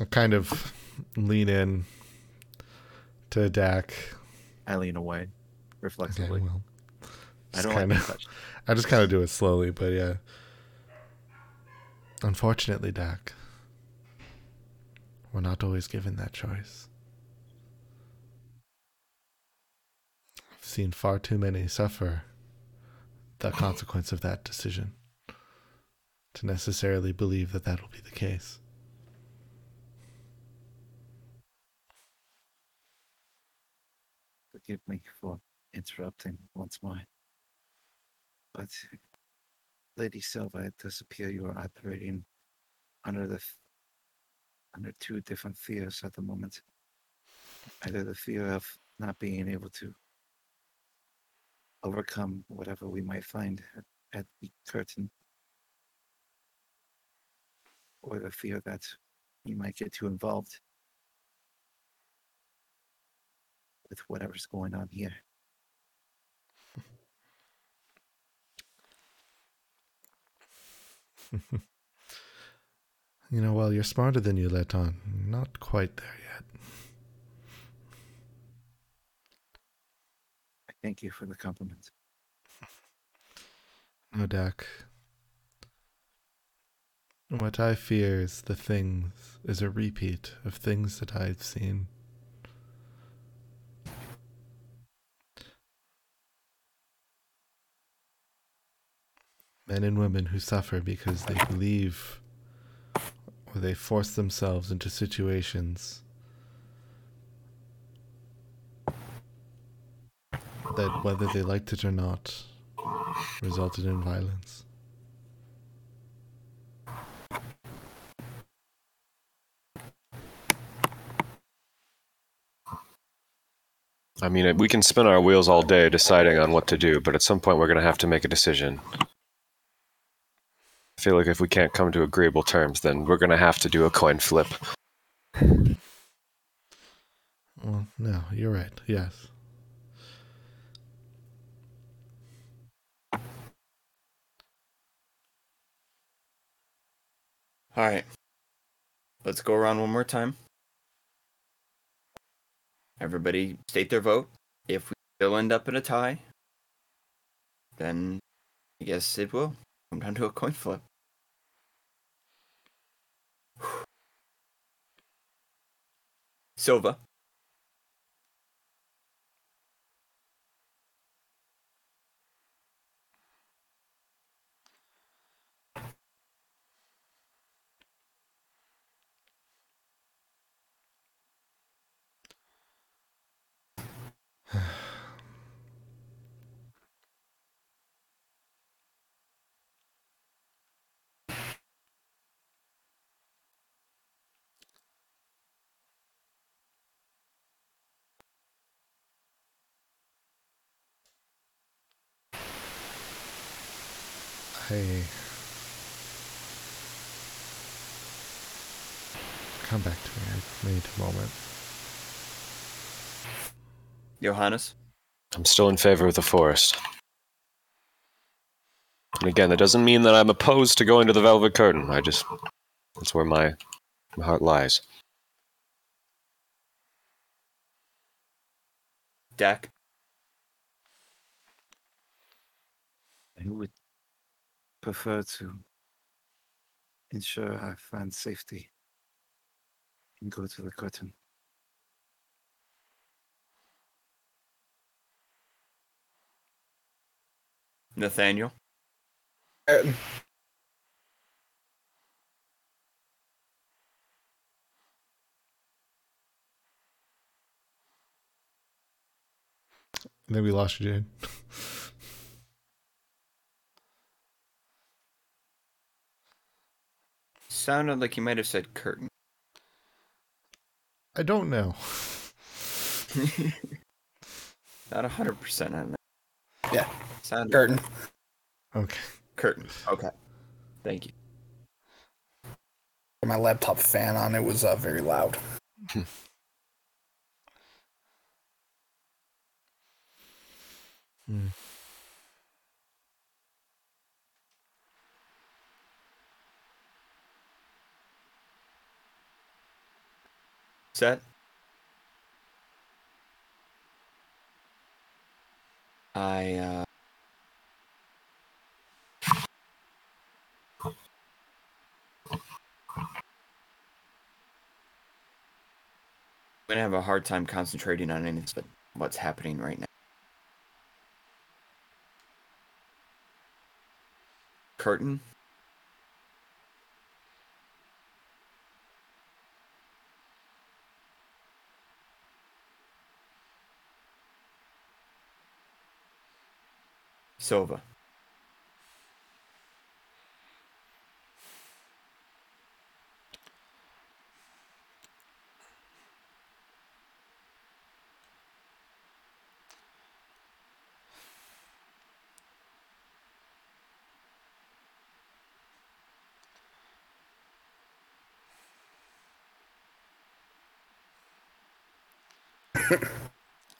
I kind of lean in to Dak. I lean away Okay, reflexively. well, I just don't like kinda- touched. (laughs) I just kind of do it slowly, but yeah. Unfortunately, Dak, we're not always given that choice. I've seen far too many suffer the (laughs) consequence of that decision to necessarily believe that that will be the case. Forgive me for interrupting once more. But Lady Silva, it does appear you are operating under the under two different fears at the moment. Either the fear of not being able to overcome whatever we might find at, at the curtain, or the fear that you might get too involved with whatever's going on here. (laughs) You know, well, you're smarter than you let on. Not quite there yet. I thank you for the compliment. (laughs) No, Dak. What I fear is the things is a repeat of things that I've seen. Men and women who suffer because they believe or they force themselves into situations that, whether they liked it or not, resulted in violence. I mean, we can spin our wheels all day deciding on what to do, but at some point we're going to have to make a decision. I feel like if we can't come to agreeable terms, then we're going to have to do a coin flip. Well, no, you're right. Yes. All right. Let's go around one more time. Everybody state their vote. If we still end up in a tie, then I guess it will come down to a coin flip. Silva. Moment. Johannes? I'm still in favor of the forest. And again, that doesn't mean that I'm opposed to going to the Velvet Curtain. I just. That's where my, my heart lies. Deck. I would prefer to ensure I find safety Um, and go to the curtain. Nathaniel? Curtain. I think we lost you, Jade. Sounded like you might have said curtain. I don't know. (laughs) Not 100% on that. Yeah, Sound curtain. Okay. curtain. Okay. Thank you. My laptop fan on it was uh, very loud. Hmm. Set? I, uh. I'm gonna have a hard time concentrating on anything but what's happening right now. Curtain? Silva.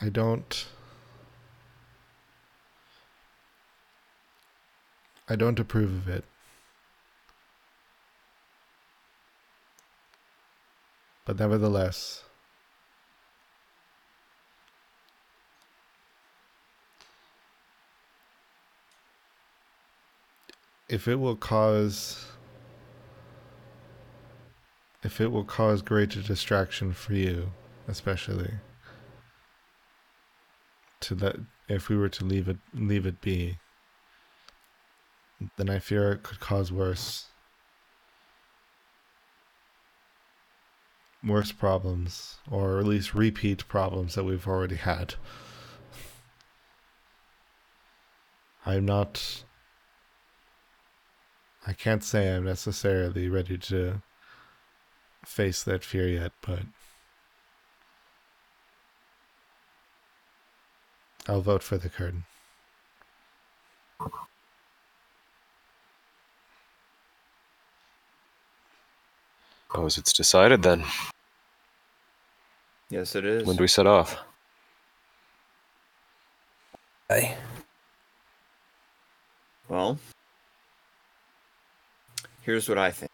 I don't. I don't approve of it. But nevertheless, if it will cause if it will cause greater distraction for you, especially to let if we were to leave it leave it be then I fear it could cause worse worse problems or at least repeat problems that we've already had. I'm not I can't say I'm necessarily ready to face that fear yet, but I'll vote for the curtain. Suppose it's decided then. Yes, it is. When do we set off? Hey. Well, here's what I think.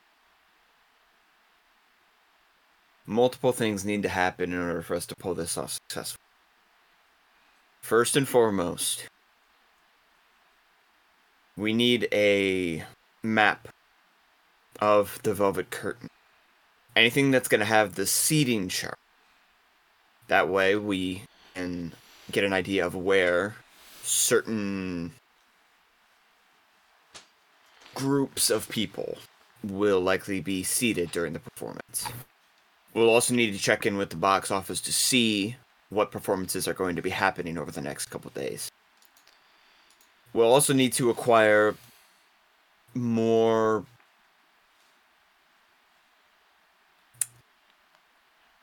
Multiple things need to happen in order for us to pull this off successfully. First and foremost, we need a map of the Velvet Curtain. Anything that's going to have the seating chart. That way we can get an idea of where certain groups of people will likely be seated during the performance. We'll also need to check in with the box office to see what performances are going to be happening over the next couple days. We'll also need to acquire more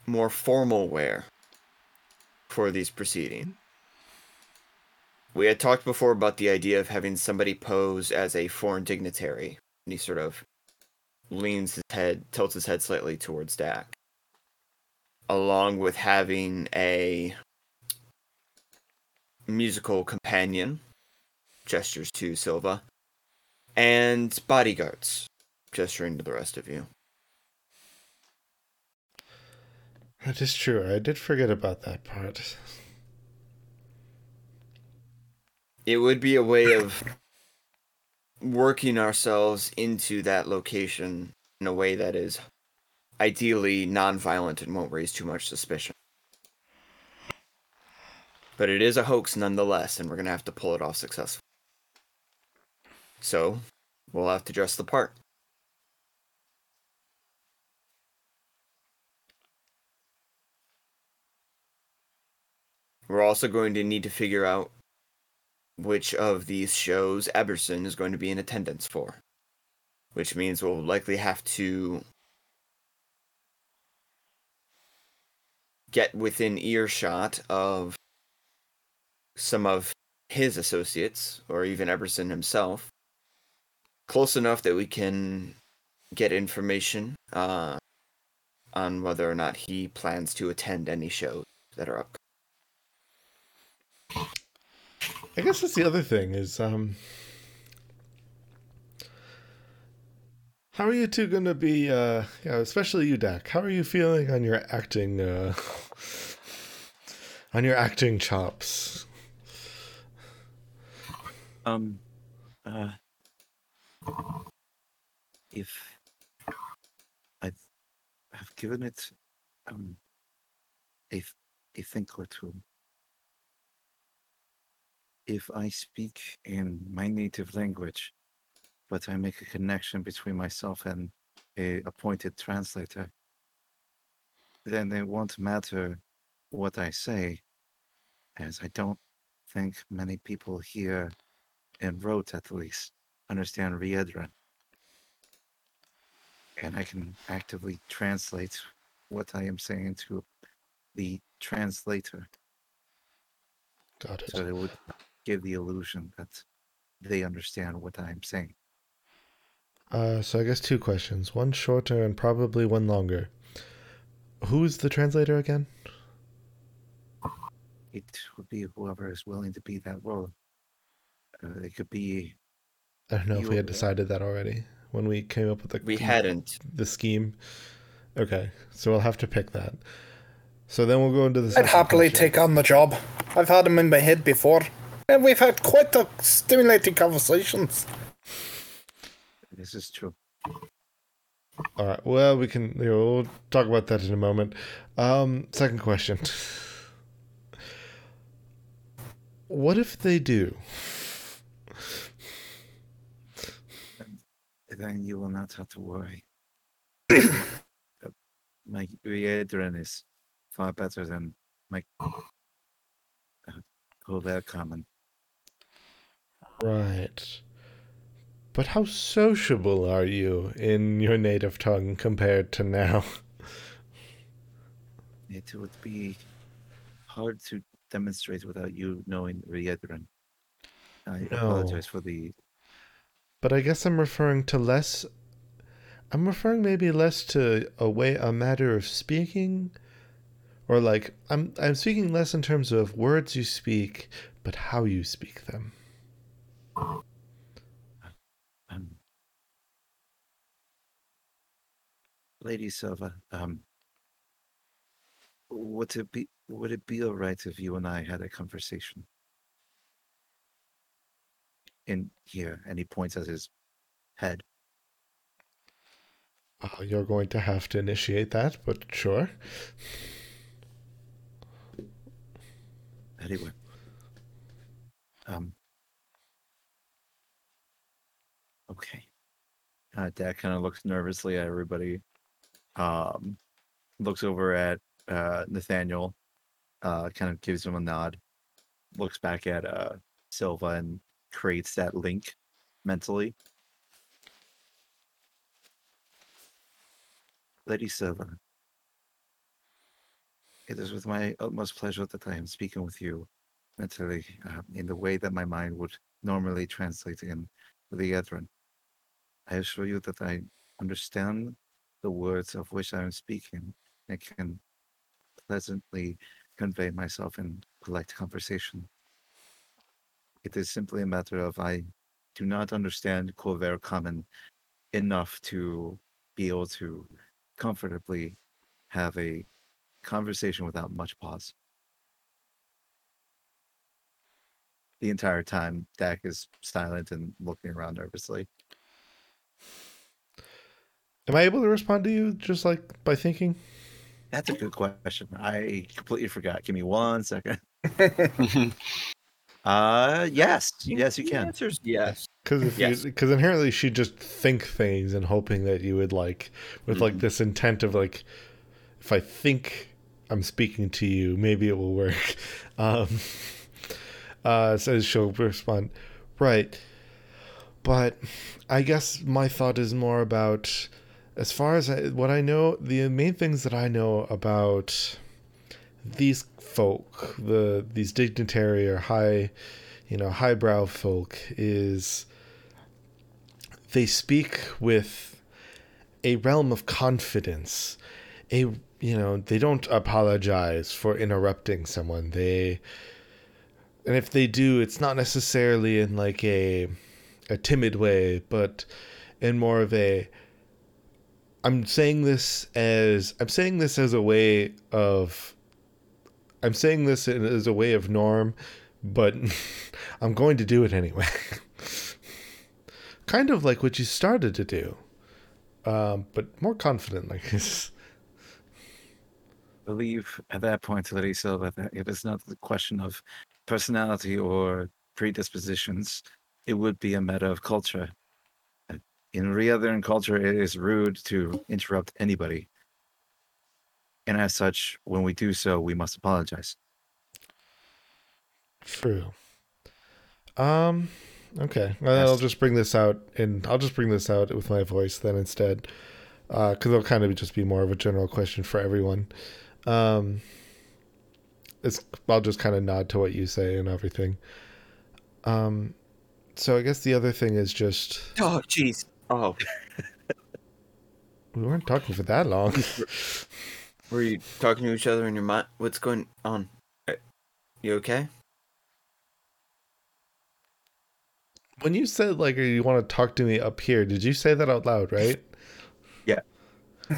more formal wear for these proceedings. we had talked before about the idea of having somebody pose as a foreign dignitary, and he sort of leans his head, tilts his head slightly towards Dak, along with having a musical companion, gestures to Silva, and bodyguards, gesturing to the rest of you. That is true. I did forget about that part. It would be a way of working ourselves into that location in a way that is ideally non-violent and won't raise too much suspicion. But it is a hoax nonetheless, and we're gonna have to pull it off successfully. So, we'll have to dress the part. We're also going to need to figure out which of these shows Eberson is going to be in attendance for. Which means we'll likely have to get within earshot of some of his associates, or even Eberson himself, close enough that we can get information uh, on whether or not he plans to attend any shows that are up. I guess that's the other thing is um how are you two gonna be uh yeah, especially you Dak, how are you feeling on your acting uh (laughs) on your acting chops? Um, uh, if I've, I've given it um a a think or two. If I speak in my native language, but I make a connection between myself and a appointed translator, then it won't matter what I say, as I don't think many people here in Wroat at least understand Riedran. And I can actively translate what I am saying to the translator. Got it. So it would give the illusion that they understand what I'm saying. Uh so I guess two questions. One shorter and probably one longer. Who's the translator again? It would be whoever is willing to be that role. Uh, it could be I don't know if we had decided that already when we came up with the We hadn't. the scheme. Okay, so we'll have to pick that. So then we'll go into the. I'd happily question. take on the job. I've had him in my head before. And we've had quite the stimulating conversations. this is true. All right. Well, we can. You know, we'll talk about that in a moment. Um, second question. What if they do? Then you will not have to worry. Uh, (coughs) my Riedran is far better than my uh, Robert Common. Right. But how sociable are you in your native tongue compared to now? It would be hard to demonstrate without you knowing Riedran. I No. apologize for the But I guess I'm referring to less. I'm referring maybe less to a way a matter of speaking, or like I'm I'm speaking less in terms of words you speak, but how you speak them. Um, Lady Silva. Um, would it be would it be alright if you and I had a conversation? In here, and he points at his head. Uh, you're going to have to initiate that, but sure. Anyway. Um. Okay. Uh, Dad kind of looks nervously at everybody. Um, looks over at uh, Nathaniel. Uh, kind of gives him a nod. Looks back at uh, Silva and creates that link mentally. Lady Silva, it is with my utmost pleasure that I am speaking with you mentally uh, in the way that my mind would normally translate in the Edron. I assure you that I understand the words of which I am speaking and can pleasantly convey myself in polite conversation. It is simply a matter of I do not understand Khorvaire Common enough to be able to comfortably have a conversation without much pause. The entire time, Dak is silent and looking around nervously. Am I able to respond to you just like by thinking? That's a good question. I completely forgot. Give me one second. (laughs) Uh, yes, yes, you The can. answer's yes. Because if Yes. you, because inherently she just think things and hoping that you would like with like Mhm. this intent of like, if I think I'm speaking to you, maybe it will work. (laughs) Um, uh, says she'll respond, right. But I guess my thought is more about, as far as I, what I know, the main things that I know about these folk, the these dignitary or high, you know, highbrow folk, is they speak with a realm of confidence. A you know, they don't apologize for interrupting someone. They and if they do, it's not necessarily in like a a timid way, but in more of a I'm saying this as I'm saying this as a way of I'm saying this as a way of norm, but (laughs) I'm going to do it anyway. (laughs) kind of like what you started to do, um, but more confident. Like this. believe at that point, Silva, that it is not the question of personality or predispositions. It would be a matter of culture. Uh, In Reothern culture, it is rude to interrupt anybody. And as such, when we do so, we must apologize. True. Um. Okay. Well, I'll just bring this out, and I'll just bring this out with my voice then instead, because it'll kind of just be more of a general question for everyone. Um. It's. I'll just kind of nod to what you say and everything. Um. So I guess the other thing is just Oh, jeez. Oh, we weren't talking for that long. (laughs) were you talking to each other in your mind? What's going on? You okay? when you said like you want to talk to me up here, did you say that out loud? Right? Yeah.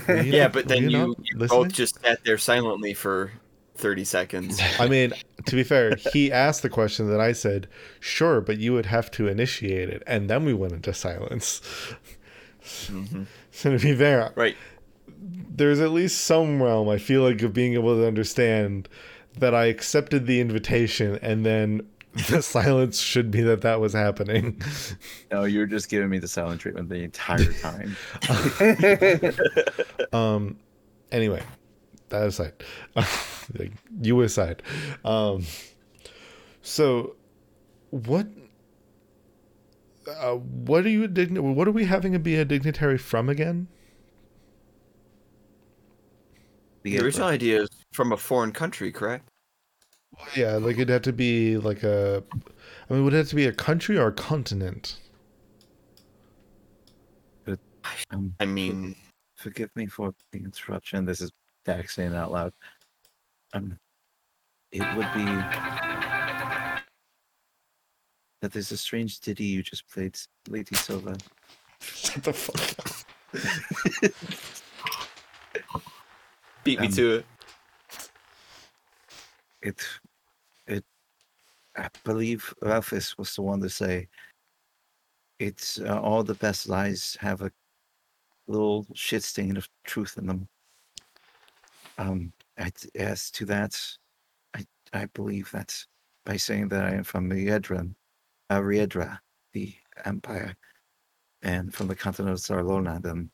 Yeah, not- but then you you, you both just sat there silently for 30 seconds. (laughs) I mean, to be fair, he asked the question that I said, sure, but you would have to initiate it. And then we went into silence. hmm So (laughs) to be fair, Right. there's at least some realm, I feel like, of being able to understand that I accepted the invitation and then (laughs) the silence should be that that was happening. No, you're just giving me the silent treatment the entire time. Um, anyway, that aside, (laughs) like, you aside. Um, so, what? Uh, what are you digni- What are we having to be a dignitary from again? The original idea is from a foreign country, correct? Yeah, like it'd have to be like a. I mean, would it have to be a country or a continent? Um, I mean, forgive me for the interruption. This is Dak saying it out loud. Um, it would be that there's a strange ditty you just played, Lady Silva. Shut the fuck up. beat me Um, to it. It, it, I believe Ralphus was the one to say. It's uh, all the best lies have a little shit stain of truth in them. Um, I, as to that, I I believe that by saying that I am from Riedra, uh, Riedra, the empire, and from the continent of Sarlona, then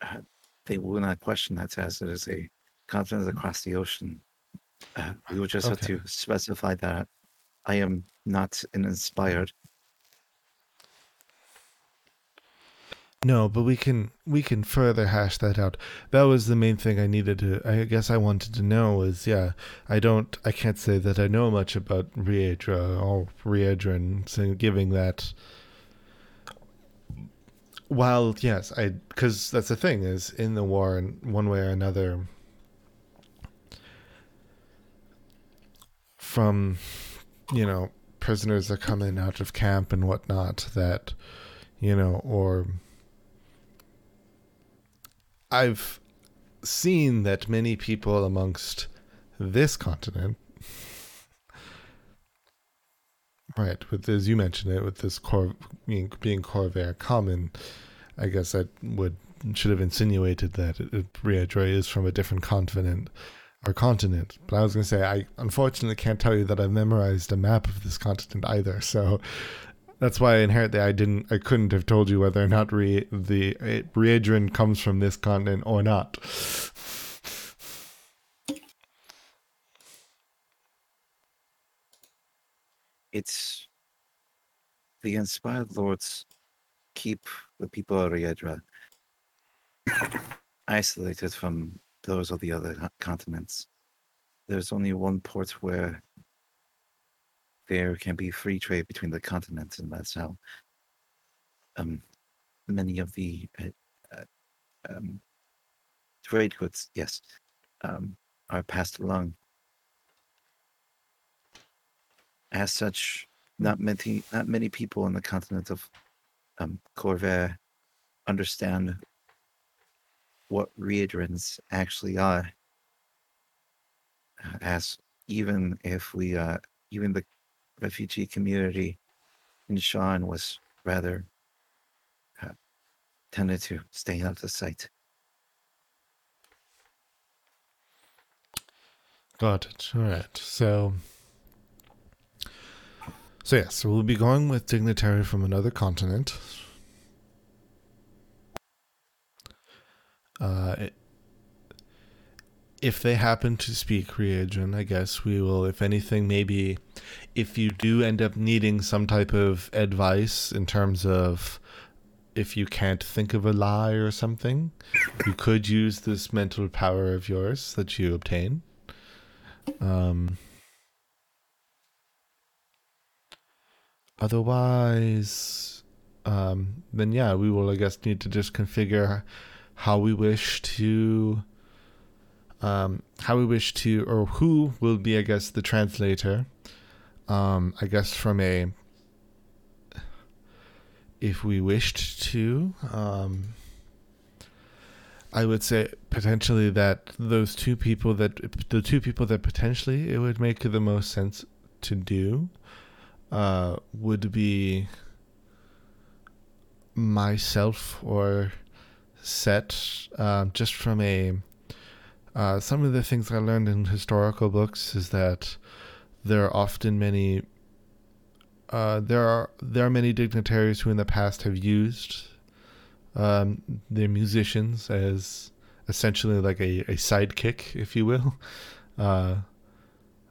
uh, they will not question that as it is a continent across the ocean. Uh, we will just Okay. have to specify that I am not an inspired. No, but we can we can further hash that out. That was the main thing I needed to. I guess I wanted to know was yeah. I don't. I can't say that I know much about Riedra or Riedran. So giving that. While yes, I because that's the thing is in the war in one way or another. From, you know, prisoners that come in out of camp and whatnot that, you know, or I've seen that many people amongst this continent, right, with as you mentioned it, with this core being being Khorvaire common, I guess I would should have insinuated that it, is from a different continent or continent. But I was going to say I unfortunately can't tell you that I've memorized a map of this continent either. So that's why inherently I didn't, I couldn't have told you whether or not Re, the uh, comes from this continent or not. It's the inspired lords keep the people of Riedra isolated from those of the other continents. There's only one port where there can be free trade between the continents, and that's how um, many of the uh, uh, um, trade goods, yes, um, are passed along. As such, not many not many people on the continent of um, Khorvaire understand what Riedrans actually are. Uh, As even if we uh even the refugee community in Sharn was rather uh, tended to stay out of sight. Got it. All right. So, so yes, so we'll be going with dignitary from another continent. Uh, i- if they happen to speak Riedran, I guess we will. If anything, maybe if you do end up needing some type of advice in terms of if you can't think of a lie or something, you could use this mental power of yours that you obtain. Um, otherwise, um, then yeah, we will, I guess, need to just configure how we wish to, um, how we wish to, or who will be, I guess, the translator. Um, I guess from a, if we wished to, um, I would say potentially that those two people that the two people that potentially it would make the most sense to do uh, would be myself or Set um, just from a uh, some of the things I learned in historical books is that there are often many uh, there are there are many dignitaries who in the past have used um, their musicians as essentially like a, a sidekick, if you will. (laughs) Uh,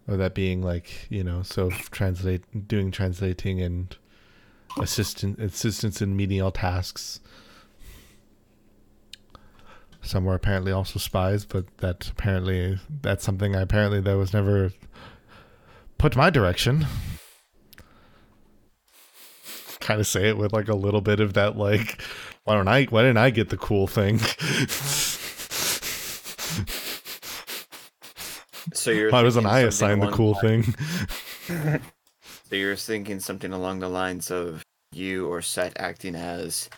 or that being like, you know, so translate doing translating and assistant assistance in menial tasks. Some were apparently also spies, but that apparently that's something I apparently that was never put my direction. Kind of say it with like a little bit of that like why don't I why didn't I get the cool thing? So you're why wasn't I assigned the cool line- thing? (laughs) So you're thinking something along the lines of you or Set acting as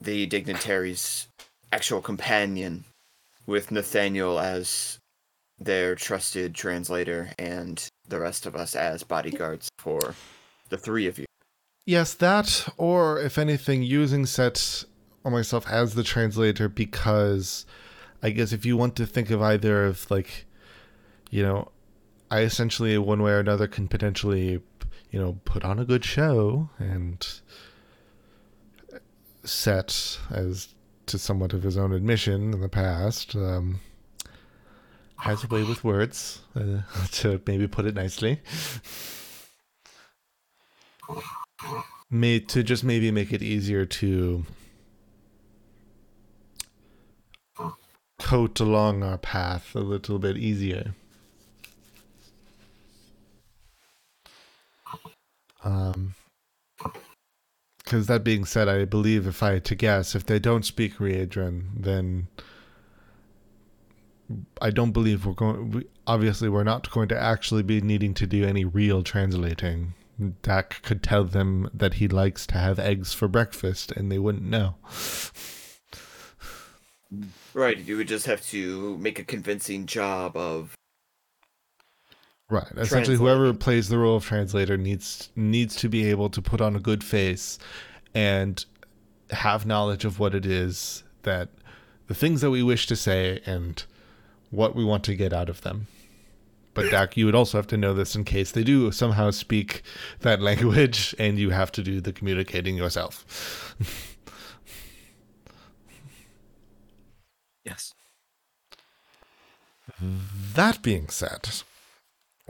the dignitary's actual companion, with Nathaniel as their trusted translator and the rest of us as bodyguards for the three of you. Yes, that, or if anything, using Set or myself as the translator because I guess if you want to think of either of like, you know, I essentially one way or another can potentially, you know, put on a good show and Set as to somewhat of his own admission in the past. Um, has a way with words, uh, (laughs) to maybe put it nicely. may to just maybe make it easier to coat along our path a little bit easier. Um, because that being said, I believe if I had to guess, if they don't speak Riedran, then I don't believe we're going. We, obviously, we're not going to actually be needing to do any real translating. Dak could tell them that he likes to have eggs for breakfast, and they wouldn't know. Right, you would just have to make a convincing job of Right. Essentially, whoever plays the role of translator needs needs to be able to put on a good face and have knowledge of what it is that the things that we wish to say and what we want to get out of them. But (laughs) Dak, you would also have to know this in case they do somehow speak that (laughs) language and you have to do the communicating yourself. (laughs) Yes. That being said,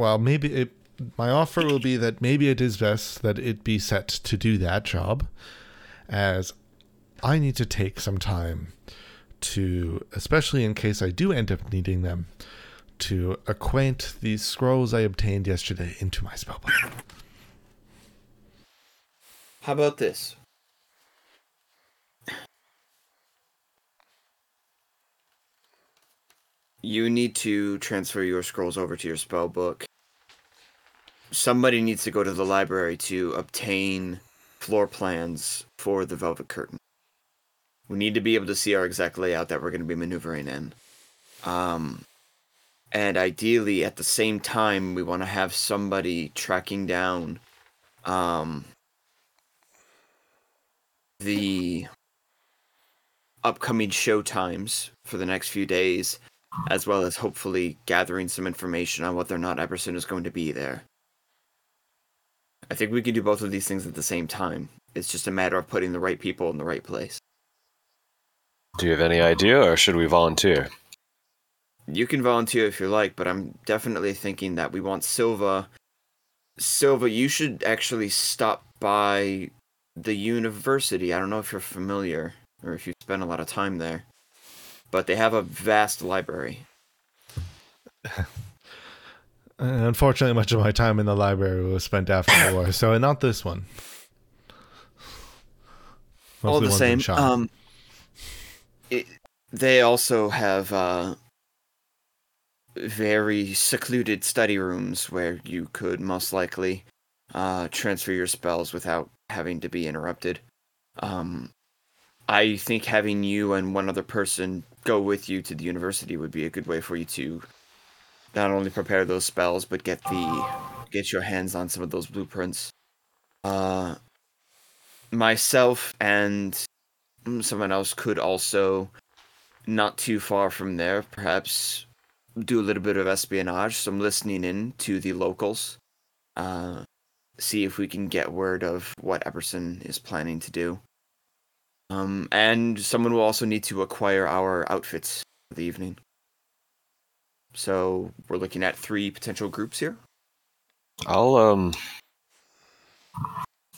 well, maybe it, my offer will be that maybe it is best that it be Set to do that job, as I need to take some time to, especially in case I do end up needing them, to acquaint these scrolls I obtained yesterday into my spellbook. How about this? You need to transfer your scrolls over to your spell book. Somebody needs to go to the library to obtain floor plans for the Velvet Curtain. We need to be able to see our exact layout that we're going to be maneuvering in. Um, and ideally, at the same time, we want to have somebody tracking down um, the upcoming show times for the next few days, as well as hopefully gathering some information on whether or not Epperson is going to be there. I think we can do both of these things at the same time. It's just a matter of putting the right people in the right place. Do you have any idea, or should we volunteer? You can volunteer if you like, but I'm definitely thinking that we want Silva. Silva, you should actually stop by the university. I don't know if you're familiar or if you spend a lot of time there, but they have a vast library. (laughs) Uh, Unfortunately, much of my time in the library was spent after the war, so not this one. All the same, um, it, they also have uh, very secluded study rooms where you could most likely uh, transfer your spells without having to be interrupted. Um, I think having you and one other person go with you to the university would be a good way for you to not only prepare those spells but get the get your hands on some of those blueprints. Uh, myself and someone else could also not too far from there perhaps do a little bit of espionage some listening in to the locals. Uh see if we can get word of what epperson is planning to do. Um and someone will also need to acquire our outfits for the evening so we're looking at three potential groups here I'll um,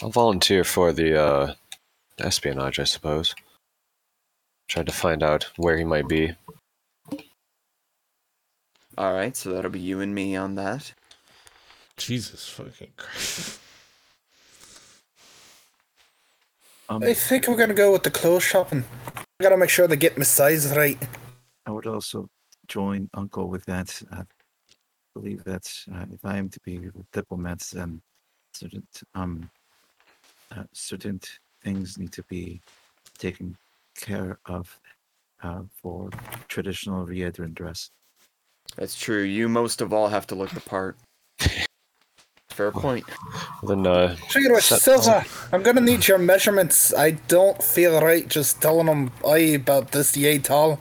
I'll volunteer for the uh, espionage, I suppose. Try to find out where he might be. all right so that'll be you and me on that Jesus fucking Christ. Um, I think we're gonna go with the clothes shopping. I gotta make sure they get my size right. I would also join Uncle with that. I believe that uh, if I am to be a diplomat, then certain um uh, certain things need to be taken care of uh, for traditional Riedran dress. that's true you most of all have to look the part fair point Then uh, Speaking of Silva, I'm gonna need your measurements. I don't feel right just telling them I about this yay tall.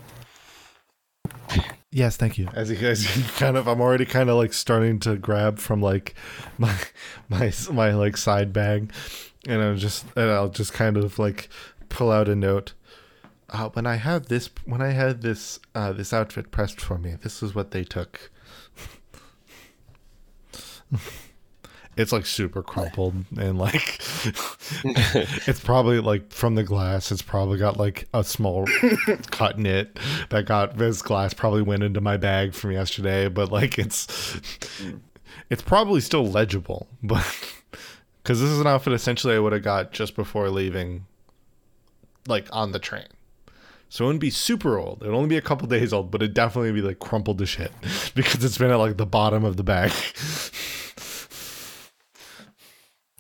Yes, thank you. As you guys (laughs) kind of, I'm already kind of like starting to grab from like (laughs) my my my like side bag, and I'm just and I'll just kind of like pull out a note. Uh, when I had this, when I had this uh, this outfit pressed for me, this is what they took. (laughs) it's like super crumpled and like (laughs) (laughs) it's probably like from the glass. It's probably got like a small (coughs) cut in it that got this glass probably went into my bag from yesterday, but like it's mm. it's probably still legible, but (laughs) because this is an outfit essentially I would have got just before leaving, like on the train. So it wouldn't be super old. It'd only be a couple days old, but it'd definitely be like crumpled to shit because it's been at like the bottom of the bag.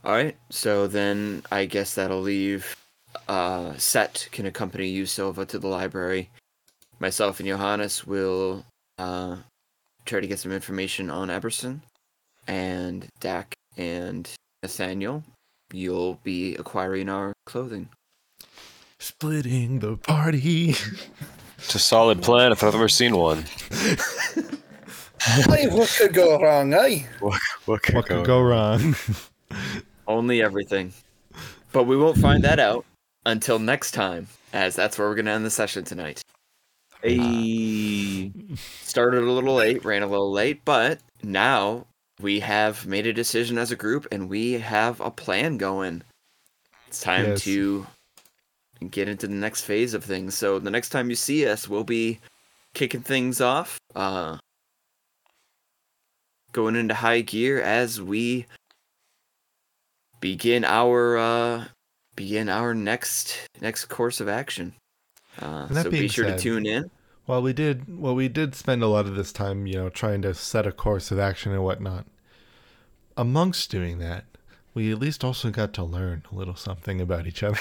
All right, so then I guess that'll leave. Uh, Set can accompany you, Silva, to the library. Myself and Johannes will uh, try to get some information on Eberson, and Dak and Nathaniel, you'll be acquiring our clothing. Splitting the party. It's a solid plan if I've ever seen one. Hey, what could go wrong, eh? What, what could What go? could go wrong? Only everything. But we won't find that out until next time, as that's where we're going to end the session tonight. Hey, (laughs) Started a little late, ran a little late, but now we have made a decision as a group and we have a plan going. It's time Yes. to get into the next phase of things. So the next time you see us, we'll be kicking things off, uh, going into high gear as we begin our uh, begin our next next course of action. Uh, so be sure said- to tune in. Well, we did. Well, we did spend a lot of this time, you know, trying to set a course of action and whatnot. Amongst doing that, we at least also got to learn a little something about each other.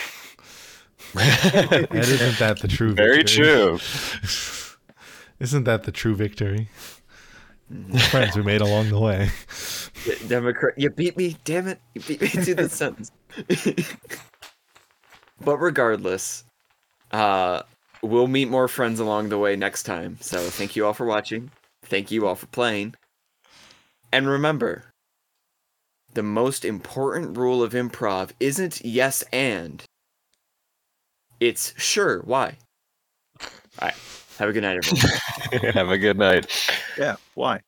(laughs) and isn't that the true? Very victory? true. (laughs) Isn't that the true victory? Friends we made along the way. (laughs) Democrat, you beat me. Damn it, you beat me to the (laughs) sentence. but regardless, uh, we'll meet more friends along the way next time. So thank you all for watching. Thank you all for playing. And remember, the most important rule of improv isn't yes and. It's sure why. All right. Have a good night, everyone. (laughs) Have a good night. yeah. Why?